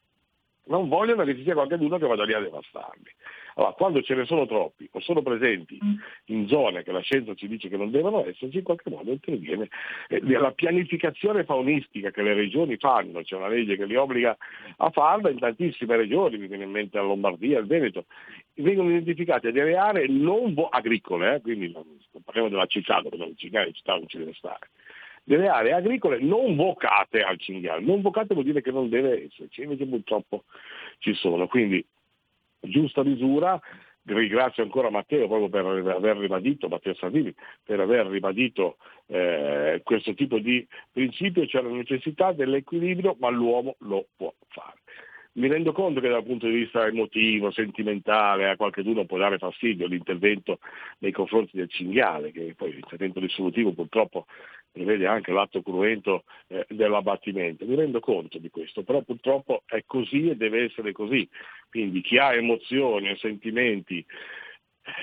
non vogliono che ci sia qualcuno che vada lì a devastarli. Allora, quando ce ne sono troppi o sono presenti mm. in zone che la scienza ci dice che non devono esserci, in qualche modo interviene. Eh, la pianificazione faunistica che le regioni fanno, c'è una legge che li obbliga a farla in tantissime regioni, mi viene in mente la Lombardia, il Veneto, vengono identificate delle aree non vo- agricole, eh, quindi non, parliamo della città dove non, in città non ci deve stare, delle aree agricole non vocate al cinghiale. Non vocate vuol dire che non deve esserci, invece purtroppo ci sono. Quindi giusta misura, ringrazio ancora Matteo proprio per aver ribadito, Matteo Salvini, per aver ribadito eh, questo tipo di principio, cioè la necessità dell'equilibrio, ma l'uomo lo può fare. Mi rendo conto che dal punto di vista emotivo, sentimentale, a qualcuno può dare fastidio l'intervento nei confronti del cinghiale, che poi l'intervento risolutivo purtroppo prevede anche l'atto cruento eh, dell'abbattimento. Mi rendo conto di questo, però purtroppo è così e deve essere così. Quindi chi ha emozioni e sentimenti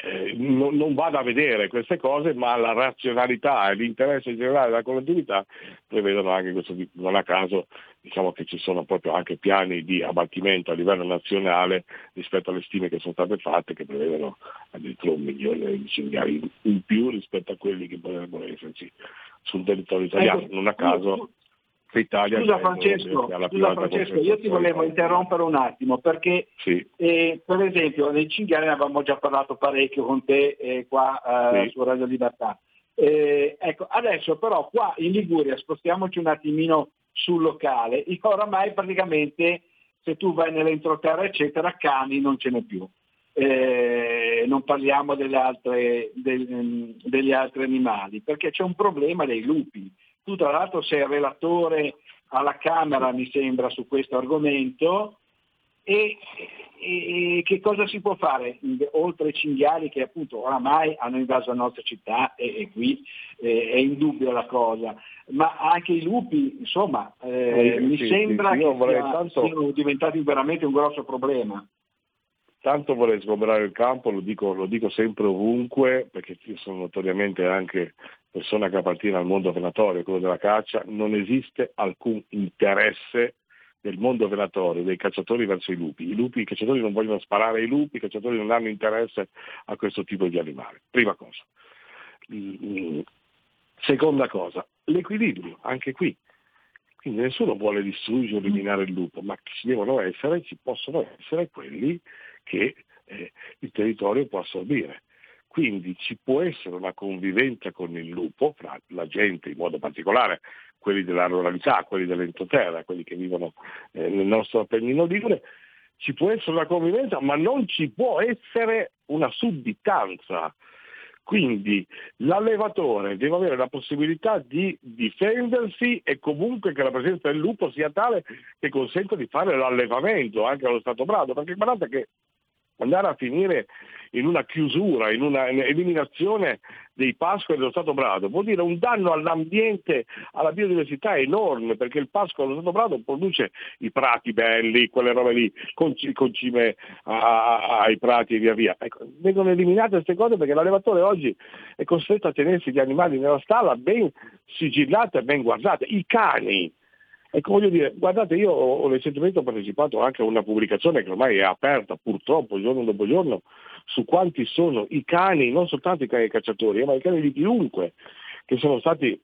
eh, non, non vada a vedere queste cose, ma la razionalità e l'interesse generale della collettività prevedono anche questo. Non a caso diciamo che ci sono proprio anche piani di abbattimento a livello nazionale rispetto alle stime che sono state fatte che prevedono addirittura un milione di cinghiali in più rispetto a quelli che potrebbero esserci sul territorio italiano. Ecco, non a caso l'Italia scusa Francesco, scusa Francesco io ti volevo interrompere un attimo perché sì. eh, per esempio nei cinghiali ne avevamo già parlato parecchio con te eh, qua eh, sì. su Radio Libertà. Eh, ecco, adesso però qua in Liguria spostiamoci un attimino sul locale, oramai praticamente se tu vai nell'entroterra eccetera cani non ce n'è più. Eh, non parliamo delle altre, del, degli altri animali, perché c'è un problema dei lupi. Tu tra l'altro sei relatore alla Camera, mi sembra, su questo argomento. E, e, che cosa si può fare oltre ai cinghiali che appunto oramai hanno invaso la nostra città e, e qui eh, è indubbia la cosa, ma anche i lupi, insomma, eh, sì, mi sì, sembra sì, che sia, tanto... siano diventati veramente un grosso problema tanto vorrei sgomberare il campo, lo dico, lo dico, sempre ovunque, perché io sono notoriamente anche persona che appartiene al mondo venatorio, quello della caccia, non esiste alcun interesse del mondo venatorio, dei cacciatori verso i lupi. I lupi, i cacciatori non vogliono sparare ai lupi, i cacciatori non hanno interesse a questo tipo di animali. Prima cosa. Seconda cosa, l'equilibrio, anche qui. Quindi nessuno vuole distruggere o eliminare il lupo, ma ci devono essere, ci possono essere quelli che eh, il territorio può assorbire. Quindi ci può essere una convivenza con il lupo fra la gente, in modo particolare quelli della ruralità, quelli dell'entroterra, quelli che vivono eh, nel nostro Appennino Ligure, ci può essere una convivenza, ma non ci può essere una sudditanza. Quindi l'allevatore deve avere la possibilità di difendersi e comunque che la presenza del lupo sia tale che consenta di fare l'allevamento anche allo stato brado, perché guardate che andare a finire in una chiusura, in una eliminazione dei pascoli dello Stato Brado, vuol dire un danno all'ambiente, alla biodiversità enorme, perché il pascolo dello Stato Brado produce i prati belli, quelle robe lì, con, con cime ai prati e via via. Ecco, vengono eliminate queste cose perché l'allevatore oggi è costretto a tenersi gli animali nella stalla ben sigillate e ben guardate. I cani, Ecco, voglio dire, guardate, io ho, recentemente partecipato anche a una pubblicazione che ormai è aperta purtroppo giorno dopo giorno su quanti sono i cani, non soltanto i cani cacciatori, ma i cani di chiunque che sono stati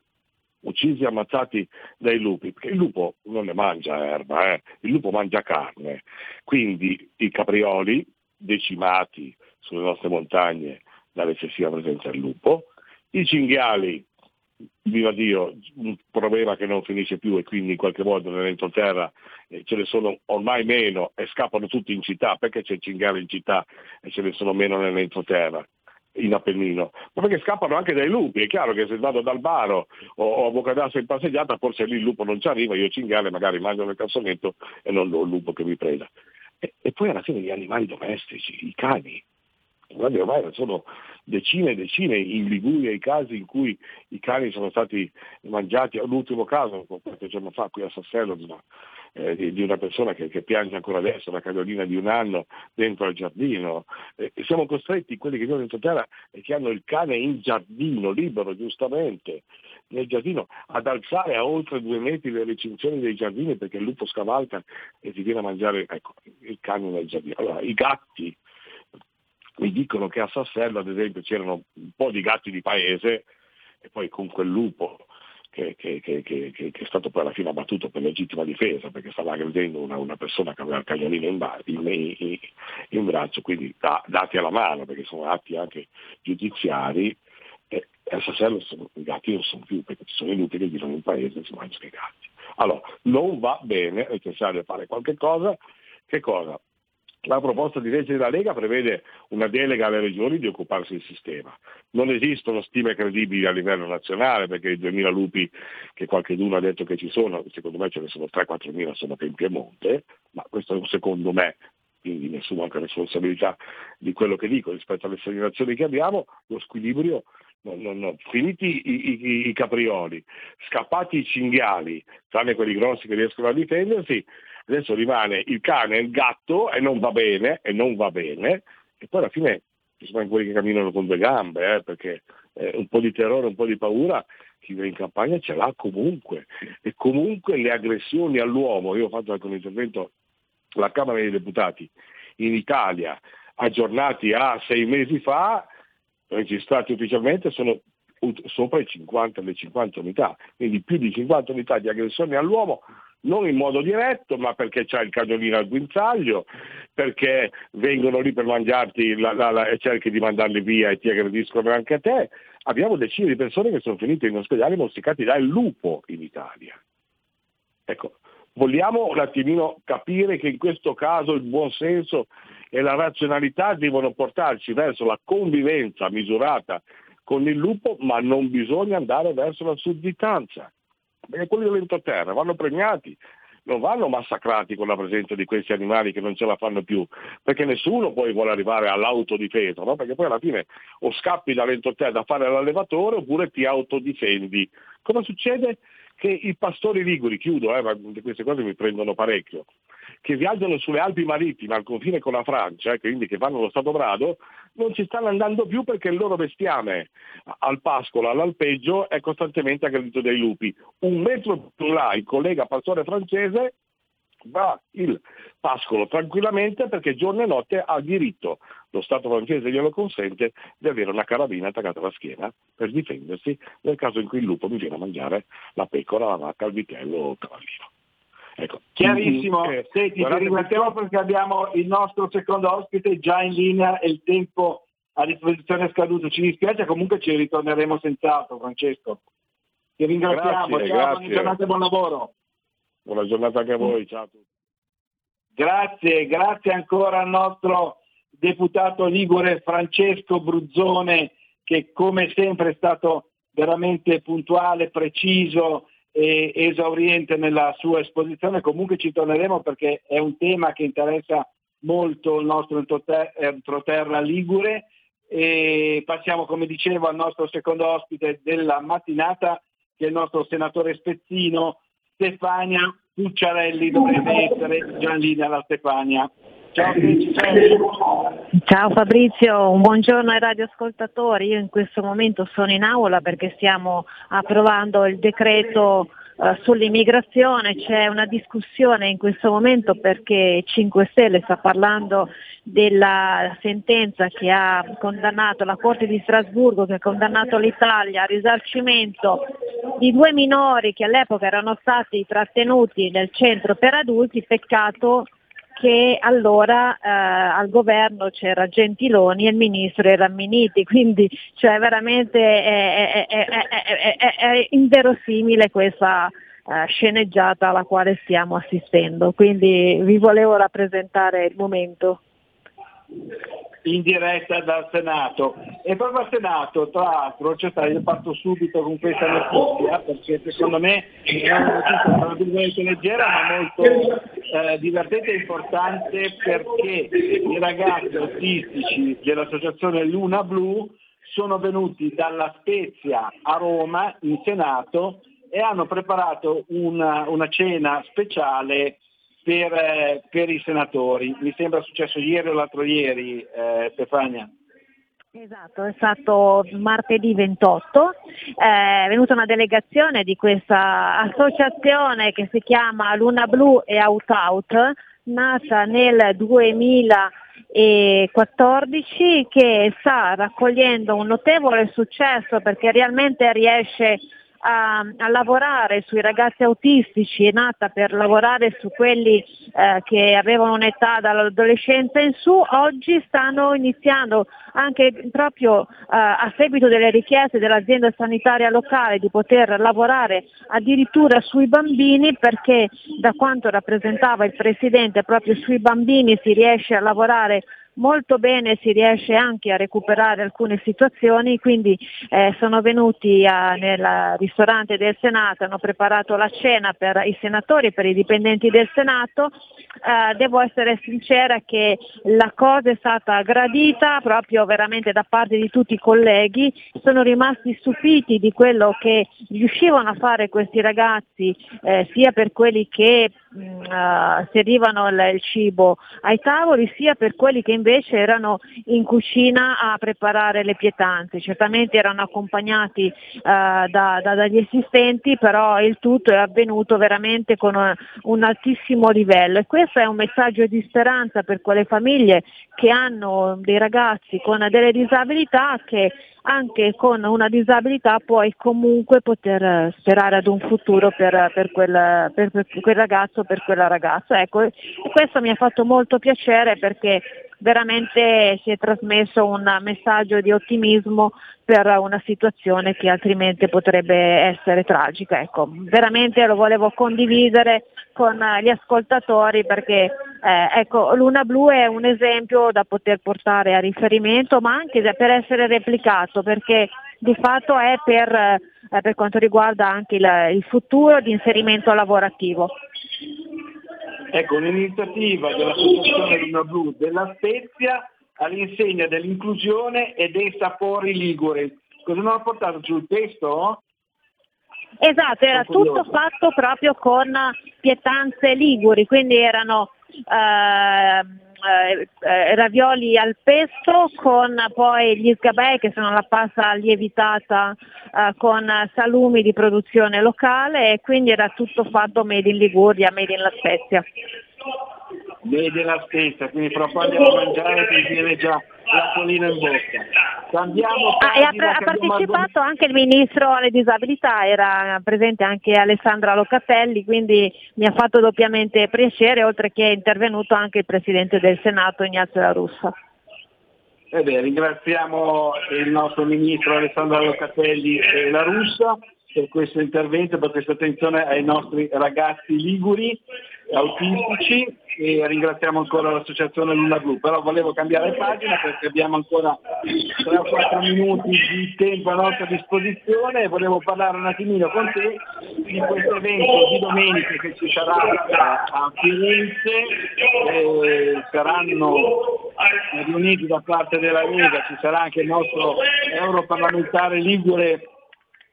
uccisi e ammazzati dai lupi, perché il lupo non ne mangia erba, eh? il lupo mangia carne, quindi i caprioli decimati sulle nostre montagne dall'eccessiva presenza del lupo, i cinghiali viva Dio, un problema che non finisce più e quindi in qualche modo nell'entroterra eh, ce ne sono ormai meno e scappano tutti in città, perché c'è il cinghiale in città e ce ne sono meno nell'entroterra? in Appennino, ma perché scappano anche dai lupi, è chiaro che se vado dal baro o, o a Bocadassa in passeggiata forse lì il lupo non ci arriva, io cinghiale magari mangio nel cassonetto e non ho il lupo che mi preda. E, e poi alla fine gli animali domestici, i cani, guardi ormai sono decine e decine in Liguria i casi in cui i cani sono stati mangiati, l'ultimo caso qualche giorno fa qui a Sassello eh, di, di, una persona che, che, piange ancora adesso, una cagnolina di un anno dentro al giardino. Eh, siamo costretti, quelli che vivono dentro terra e che hanno il cane in giardino, libero giustamente, nel giardino, ad alzare a oltre due metri le recinzioni dei giardini perché il lupo scavalca e si viene a mangiare ecco, il cane nel giardino. Allora, i gatti, mi dicono che a Sassello ad esempio c'erano un po' di gatti di paese e poi con quel lupo che, che, che, che, è stato poi alla fine abbattuto per legittima difesa perché stava aggredendo una, una persona che aveva il cagnolino in, in, in, in braccio, quindi da, dati alla mano perché sono atti anche giudiziari, E a Sassello sono, i gatti non sono più, perché ci sono i lupi che vivono in paese e si mangiano i gatti. Allora, non va bene, è necessario fare qualche cosa. Che cosa? La proposta di legge della Lega prevede una delega alle regioni di occuparsi del sistema. Non esistono stime credibili a livello nazionale perché i 2.000 lupi che qualcuno ha detto che ci sono, secondo me ce ne sono 3-4 mila solo in Piemonte, ma questo è un secondo me, quindi ne assumo anche responsabilità di quello che dico rispetto alle segnalazioni che abbiamo, lo squilibrio No, no, no. Finiti i, i, i, caprioli, scappati i cinghiali, tranne quelli grossi che riescono a difendersi, adesso rimane il cane e il gatto e non va bene, e non va bene, e poi alla fine ci sono quelli che camminano con due gambe, eh, perché eh, un po' di terrore, un po' di paura chi va in campagna ce l'ha comunque. E comunque le aggressioni all'uomo, io ho fatto anche un intervento alla Camera dei Deputati in Italia, aggiornati a sei mesi fa, registrati ufficialmente sono sopra i 50, le 50 unità, quindi più di 50 unità di aggressioni all'uomo, non in modo diretto, ma perché c'è il cagnolino al guinzaglio, perché vengono lì per mangiarti la, la, la, e cerchi di mandarli via e ti aggrediscono anche a te. Abbiamo decine di persone che sono finite in ospedale morsicati dal lupo in Italia. Ecco, vogliamo un attimino capire che in questo caso il buon senso e la razionalità devono portarci verso la convivenza misurata con il lupo, ma non bisogna andare verso la sudditanza. Perché quelli dell'entroterra vanno premiati, non vanno massacrati con la presenza di questi animali che non ce la fanno più, perché nessuno poi vuole arrivare all'autodifesa, no? perché poi alla fine o scappi dall'entroterra da fare l'allevatore oppure ti autodifendi. Cosa succede? Che i pastori liguri, chiudo, eh, ma queste cose mi prendono parecchio, che viaggiano sulle Alpi marittime al confine con la Francia, quindi che fanno lo Stato Brado, non ci stanno andando più perché il loro bestiame al pascolo, all'alpeggio, è costantemente aggredito dai lupi. Un metro più là il collega pastore francese va il pascolo tranquillamente perché giorno e notte ha diritto, lo Stato francese glielo consente, di avere una carabina attaccata alla schiena per difendersi nel caso in cui il lupo mi viene a mangiare la pecora, la vacca, il vitello o il cavallino. Ecco. Chiarissimo, Senti, ti ringraziamo perché abbiamo il nostro secondo ospite già in linea e il tempo a disposizione è scaduto. Ci dispiace, comunque ci ritorneremo senz'altro, Francesco. Ti ringraziamo, grazie, ciao, grazie. buona giornata e buon lavoro. Buona giornata anche a voi, ciao a tutti. Grazie, grazie ancora al nostro deputato Ligure Francesco Bruzzone che come sempre è stato veramente puntuale, preciso esauriente nella sua esposizione. Comunque ci torneremo perché è un tema che interessa molto il nostro entroterra ligure. E passiamo, come dicevo, al nostro secondo ospite della mattinata, che è il nostro senatore Spezzino, Stefania Pucciarelli, dovrebbe essere già in linea la Stefania. Ciao, Fabrizio, un buongiorno ai radioascoltatori. Io in questo momento sono in aula perché stiamo approvando il decreto eh, sull'immigrazione, c'è una discussione in questo momento perché 5 Stelle sta parlando della sentenza che ha condannato la Corte di Strasburgo, che ha condannato l'Italia al risarcimento di due minori che all'epoca erano stati trattenuti nel centro per adulti, peccato che allora eh, al governo c'era Gentiloni e il ministro era Miniti, quindi cioè, veramente è, è, è, è inverosimile questa eh, sceneggiata alla quale stiamo assistendo, quindi vi volevo rappresentare il momento in diretta dal Senato. E proprio al Senato tra l'altro c'è io parto subito con questa notizia perché secondo me è una notizia probabilmente leggera ma molto eh, divertente e importante perché i ragazzi autistici dell'associazione Luna Blu sono venuti dalla Spezia a Roma in Senato e hanno preparato una, una cena speciale per, eh, per, i senatori. Mi sembra successo ieri o l'altro ieri, eh, Stefania. Esatto, è stato martedì 28, è venuta una delegazione di questa associazione che si chiama Luna Blu e Out Out, nata nel 2014 che sta raccogliendo un notevole successo perché realmente riesce a, a, lavorare sui ragazzi autistici, è nata per lavorare su quelli eh, che avevano un'età dall'adolescenza in su, oggi stanno iniziando anche proprio eh, a seguito delle richieste dell'azienda sanitaria locale di poter lavorare addirittura sui bambini perché da quanto rappresentava il Presidente proprio sui bambini si riesce a lavorare molto bene si riesce anche a recuperare alcune situazioni, quindi eh, sono venuti a, nel ristorante del Senato, hanno preparato la cena per i senatori, per i dipendenti del Senato. Eh, devo essere sincera che la cosa è stata gradita proprio veramente da parte di tutti i colleghi, sono rimasti stupiti di quello che riuscivano a fare questi ragazzi, eh, sia per quelli che mh, uh, servivano il, il cibo ai tavoli, sia per quelli che invece erano in cucina a preparare le pietanze. Certamente erano accompagnati uh, da, da, dagli assistenti, però il tutto è avvenuto veramente con un, un altissimo livello e questo è un messaggio di speranza per quelle famiglie che hanno dei ragazzi con delle disabilità che anche con una disabilità puoi comunque poter sperare ad un futuro per, per, quel, per, per quel, ragazzo, per quella ragazza. Ecco, questo mi ha fatto molto piacere perché veramente si è trasmesso un messaggio di ottimismo per una situazione che altrimenti potrebbe essere tragica. Ecco, veramente lo volevo condividere con gli ascoltatori perché eh, ecco, Luna Blu è un esempio da poter portare a riferimento ma anche per essere replicato perché di fatto è per, eh, per quanto riguarda anche il, il futuro di inserimento lavorativo. Ecco, un'iniziativa dell'Associazione Luna Blu della Spezia all'insegna dell'inclusione e dei sapori liguri. Cosa non ha portato sul testo? Esatto, era tutto fatto proprio con pietanze liguri, quindi erano eh, eh, ravioli al pesto con poi gli sgabei che sono la pasta lievitata eh, con salumi di produzione locale e quindi era tutto fatto made in Liguria, made in La Spezia. In La Spezia, quindi fra poco andiamo a mangiare e ti viene già l'acquolina in bocca. Cambiamo ah, e ha, ha partecipato anche il ministro alle disabilità, era presente anche Alessandra Locatelli, quindi mi ha fatto doppiamente piacere, oltre che è intervenuto anche il Presidente del Senato Ignazio La Russa. Eh beh, ringraziamo il nostro ministro Alessandra Locatelli e La Russa per questo intervento, per questa attenzione ai nostri ragazzi liguri autistici e ringraziamo ancora l'associazione Luna Blu, però volevo cambiare pagina perché abbiamo ancora 3 o 4 minuti di tempo a nostra disposizione e volevo parlare un attimino con te di questo evento di domenica che ci sarà a Firenze, eh, saranno riuniti da parte della Lega, ci sarà anche il nostro europarlamentare Ligure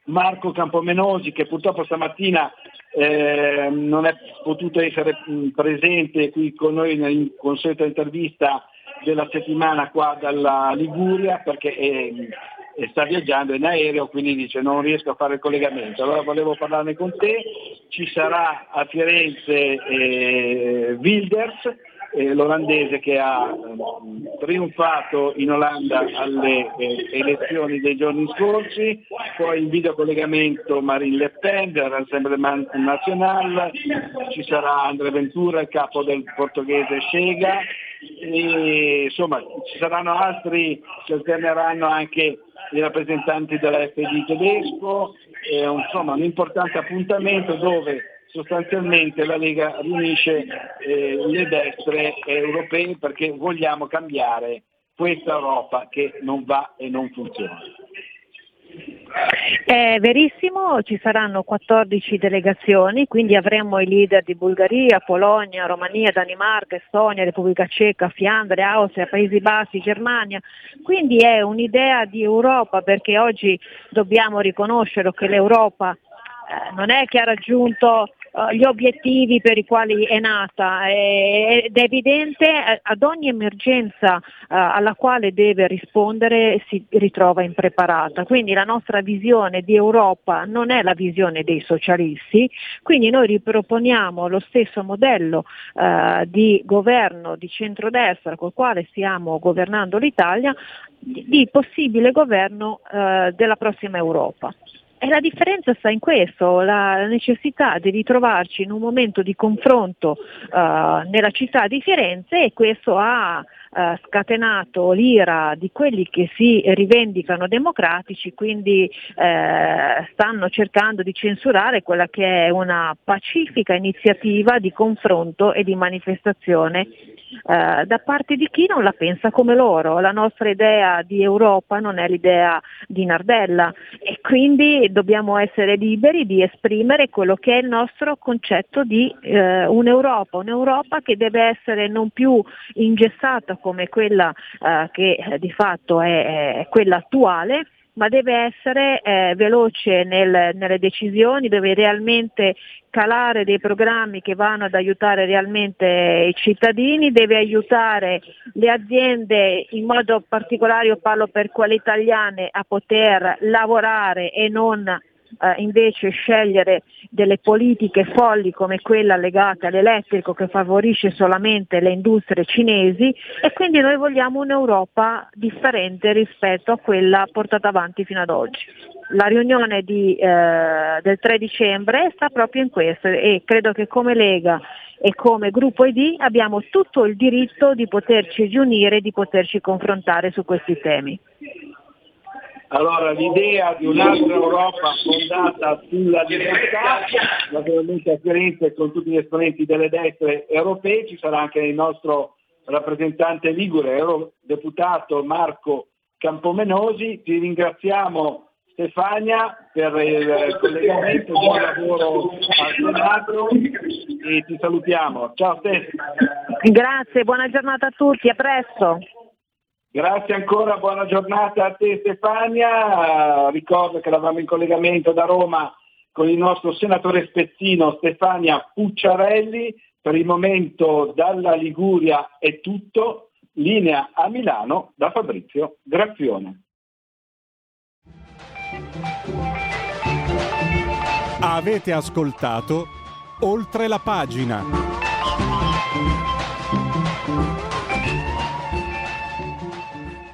Marco Campomenosi che purtroppo stamattina eh, non è potuto essere presente qui con noi in consueta intervista della settimana qua dalla Liguria perché è, è sta viaggiando in aereo, quindi dice non riesco a fare il collegamento. Allora volevo parlarne con te, ci sarà a Firenze eh, Wilders eh, l'olandese che ha eh, trionfato in Olanda alle eh, elezioni dei giorni scorsi, poi in videocollegamento Marine Le Pen del Rassemblement National, ci sarà Andrea Ventura, il capo del portoghese Scega, e, insomma ci saranno altri, si alterneranno anche i rappresentanti della FD tedesco, insomma un importante appuntamento dove sostanzialmente la Lega riunisce eh, le destre europee perché vogliamo cambiare questa Europa che non va e non funziona. È verissimo, ci saranno 14 delegazioni, quindi avremo i leader di Bulgaria, Polonia, Romania, Danimarca, Estonia, Repubblica Ceca, Fiandre, Austria, Paesi Bassi, Germania. Quindi è un'idea di Europa perché oggi dobbiamo riconoscere che l'Europa eh, non è che ha raggiunto gli obiettivi per i quali è nata ed è evidente eh, ad ogni emergenza alla quale deve rispondere si ritrova impreparata. Quindi la nostra visione di Europa non è la visione dei socialisti, quindi noi riproponiamo lo stesso modello di governo di centrodestra col quale stiamo governando l'Italia, di possibile governo della prossima Europa. E la differenza sta in questo, la necessità di ritrovarci in un momento di confronto uh, nella città di Firenze e questo ha uh, scatenato l'ira di quelli che si rivendicano democratici, quindi uh, stanno cercando di censurare quella che è una pacifica iniziativa di confronto e di manifestazione Uh, da parte di chi non la pensa come loro. La nostra idea di Europa non è l'idea di Nardella e quindi dobbiamo essere liberi di esprimere quello che è il nostro concetto di uh, un'Europa, un'Europa che deve essere non più ingessata come quella uh, che di fatto è, è quella attuale, ma deve essere eh, veloce nel, nelle decisioni, deve realmente calare dei programmi che vanno ad aiutare realmente i cittadini, deve aiutare le aziende, in modo particolare io parlo per quelle italiane, a poter lavorare e non eh, invece scegliere delle politiche folli come quella legata all'elettrico che favorisce solamente le industrie cinesi e quindi noi vogliamo un'Europa differente rispetto a quella portata avanti fino ad oggi. La riunione di, eh, del 3 dicembre sta proprio in questo e credo che come Lega e come gruppo ID abbiamo tutto il diritto di poterci riunire e di poterci confrontare su questi temi. Allora l'idea di un'altra Europa fondata sulla libertà, naturalmente a Firenze con tutti gli esponenti delle destre europee, ci sarà anche il nostro rappresentante Ligure, eurodeputato Marco Campomenosi. Ti ringraziamo Stefania per il collegamento, buon lavoro al Senato e ti salutiamo. Ciao Stefania. Grazie, buona giornata a tutti, a presto. Grazie ancora, buona giornata a te Stefania. Ricordo che eravamo in collegamento da Roma con il nostro senatore spezzino Stefania Pucciarelli. Per il momento dalla Liguria è tutto. Linea a Milano da Fabrizio Grazione. Avete ascoltato oltre la pagina.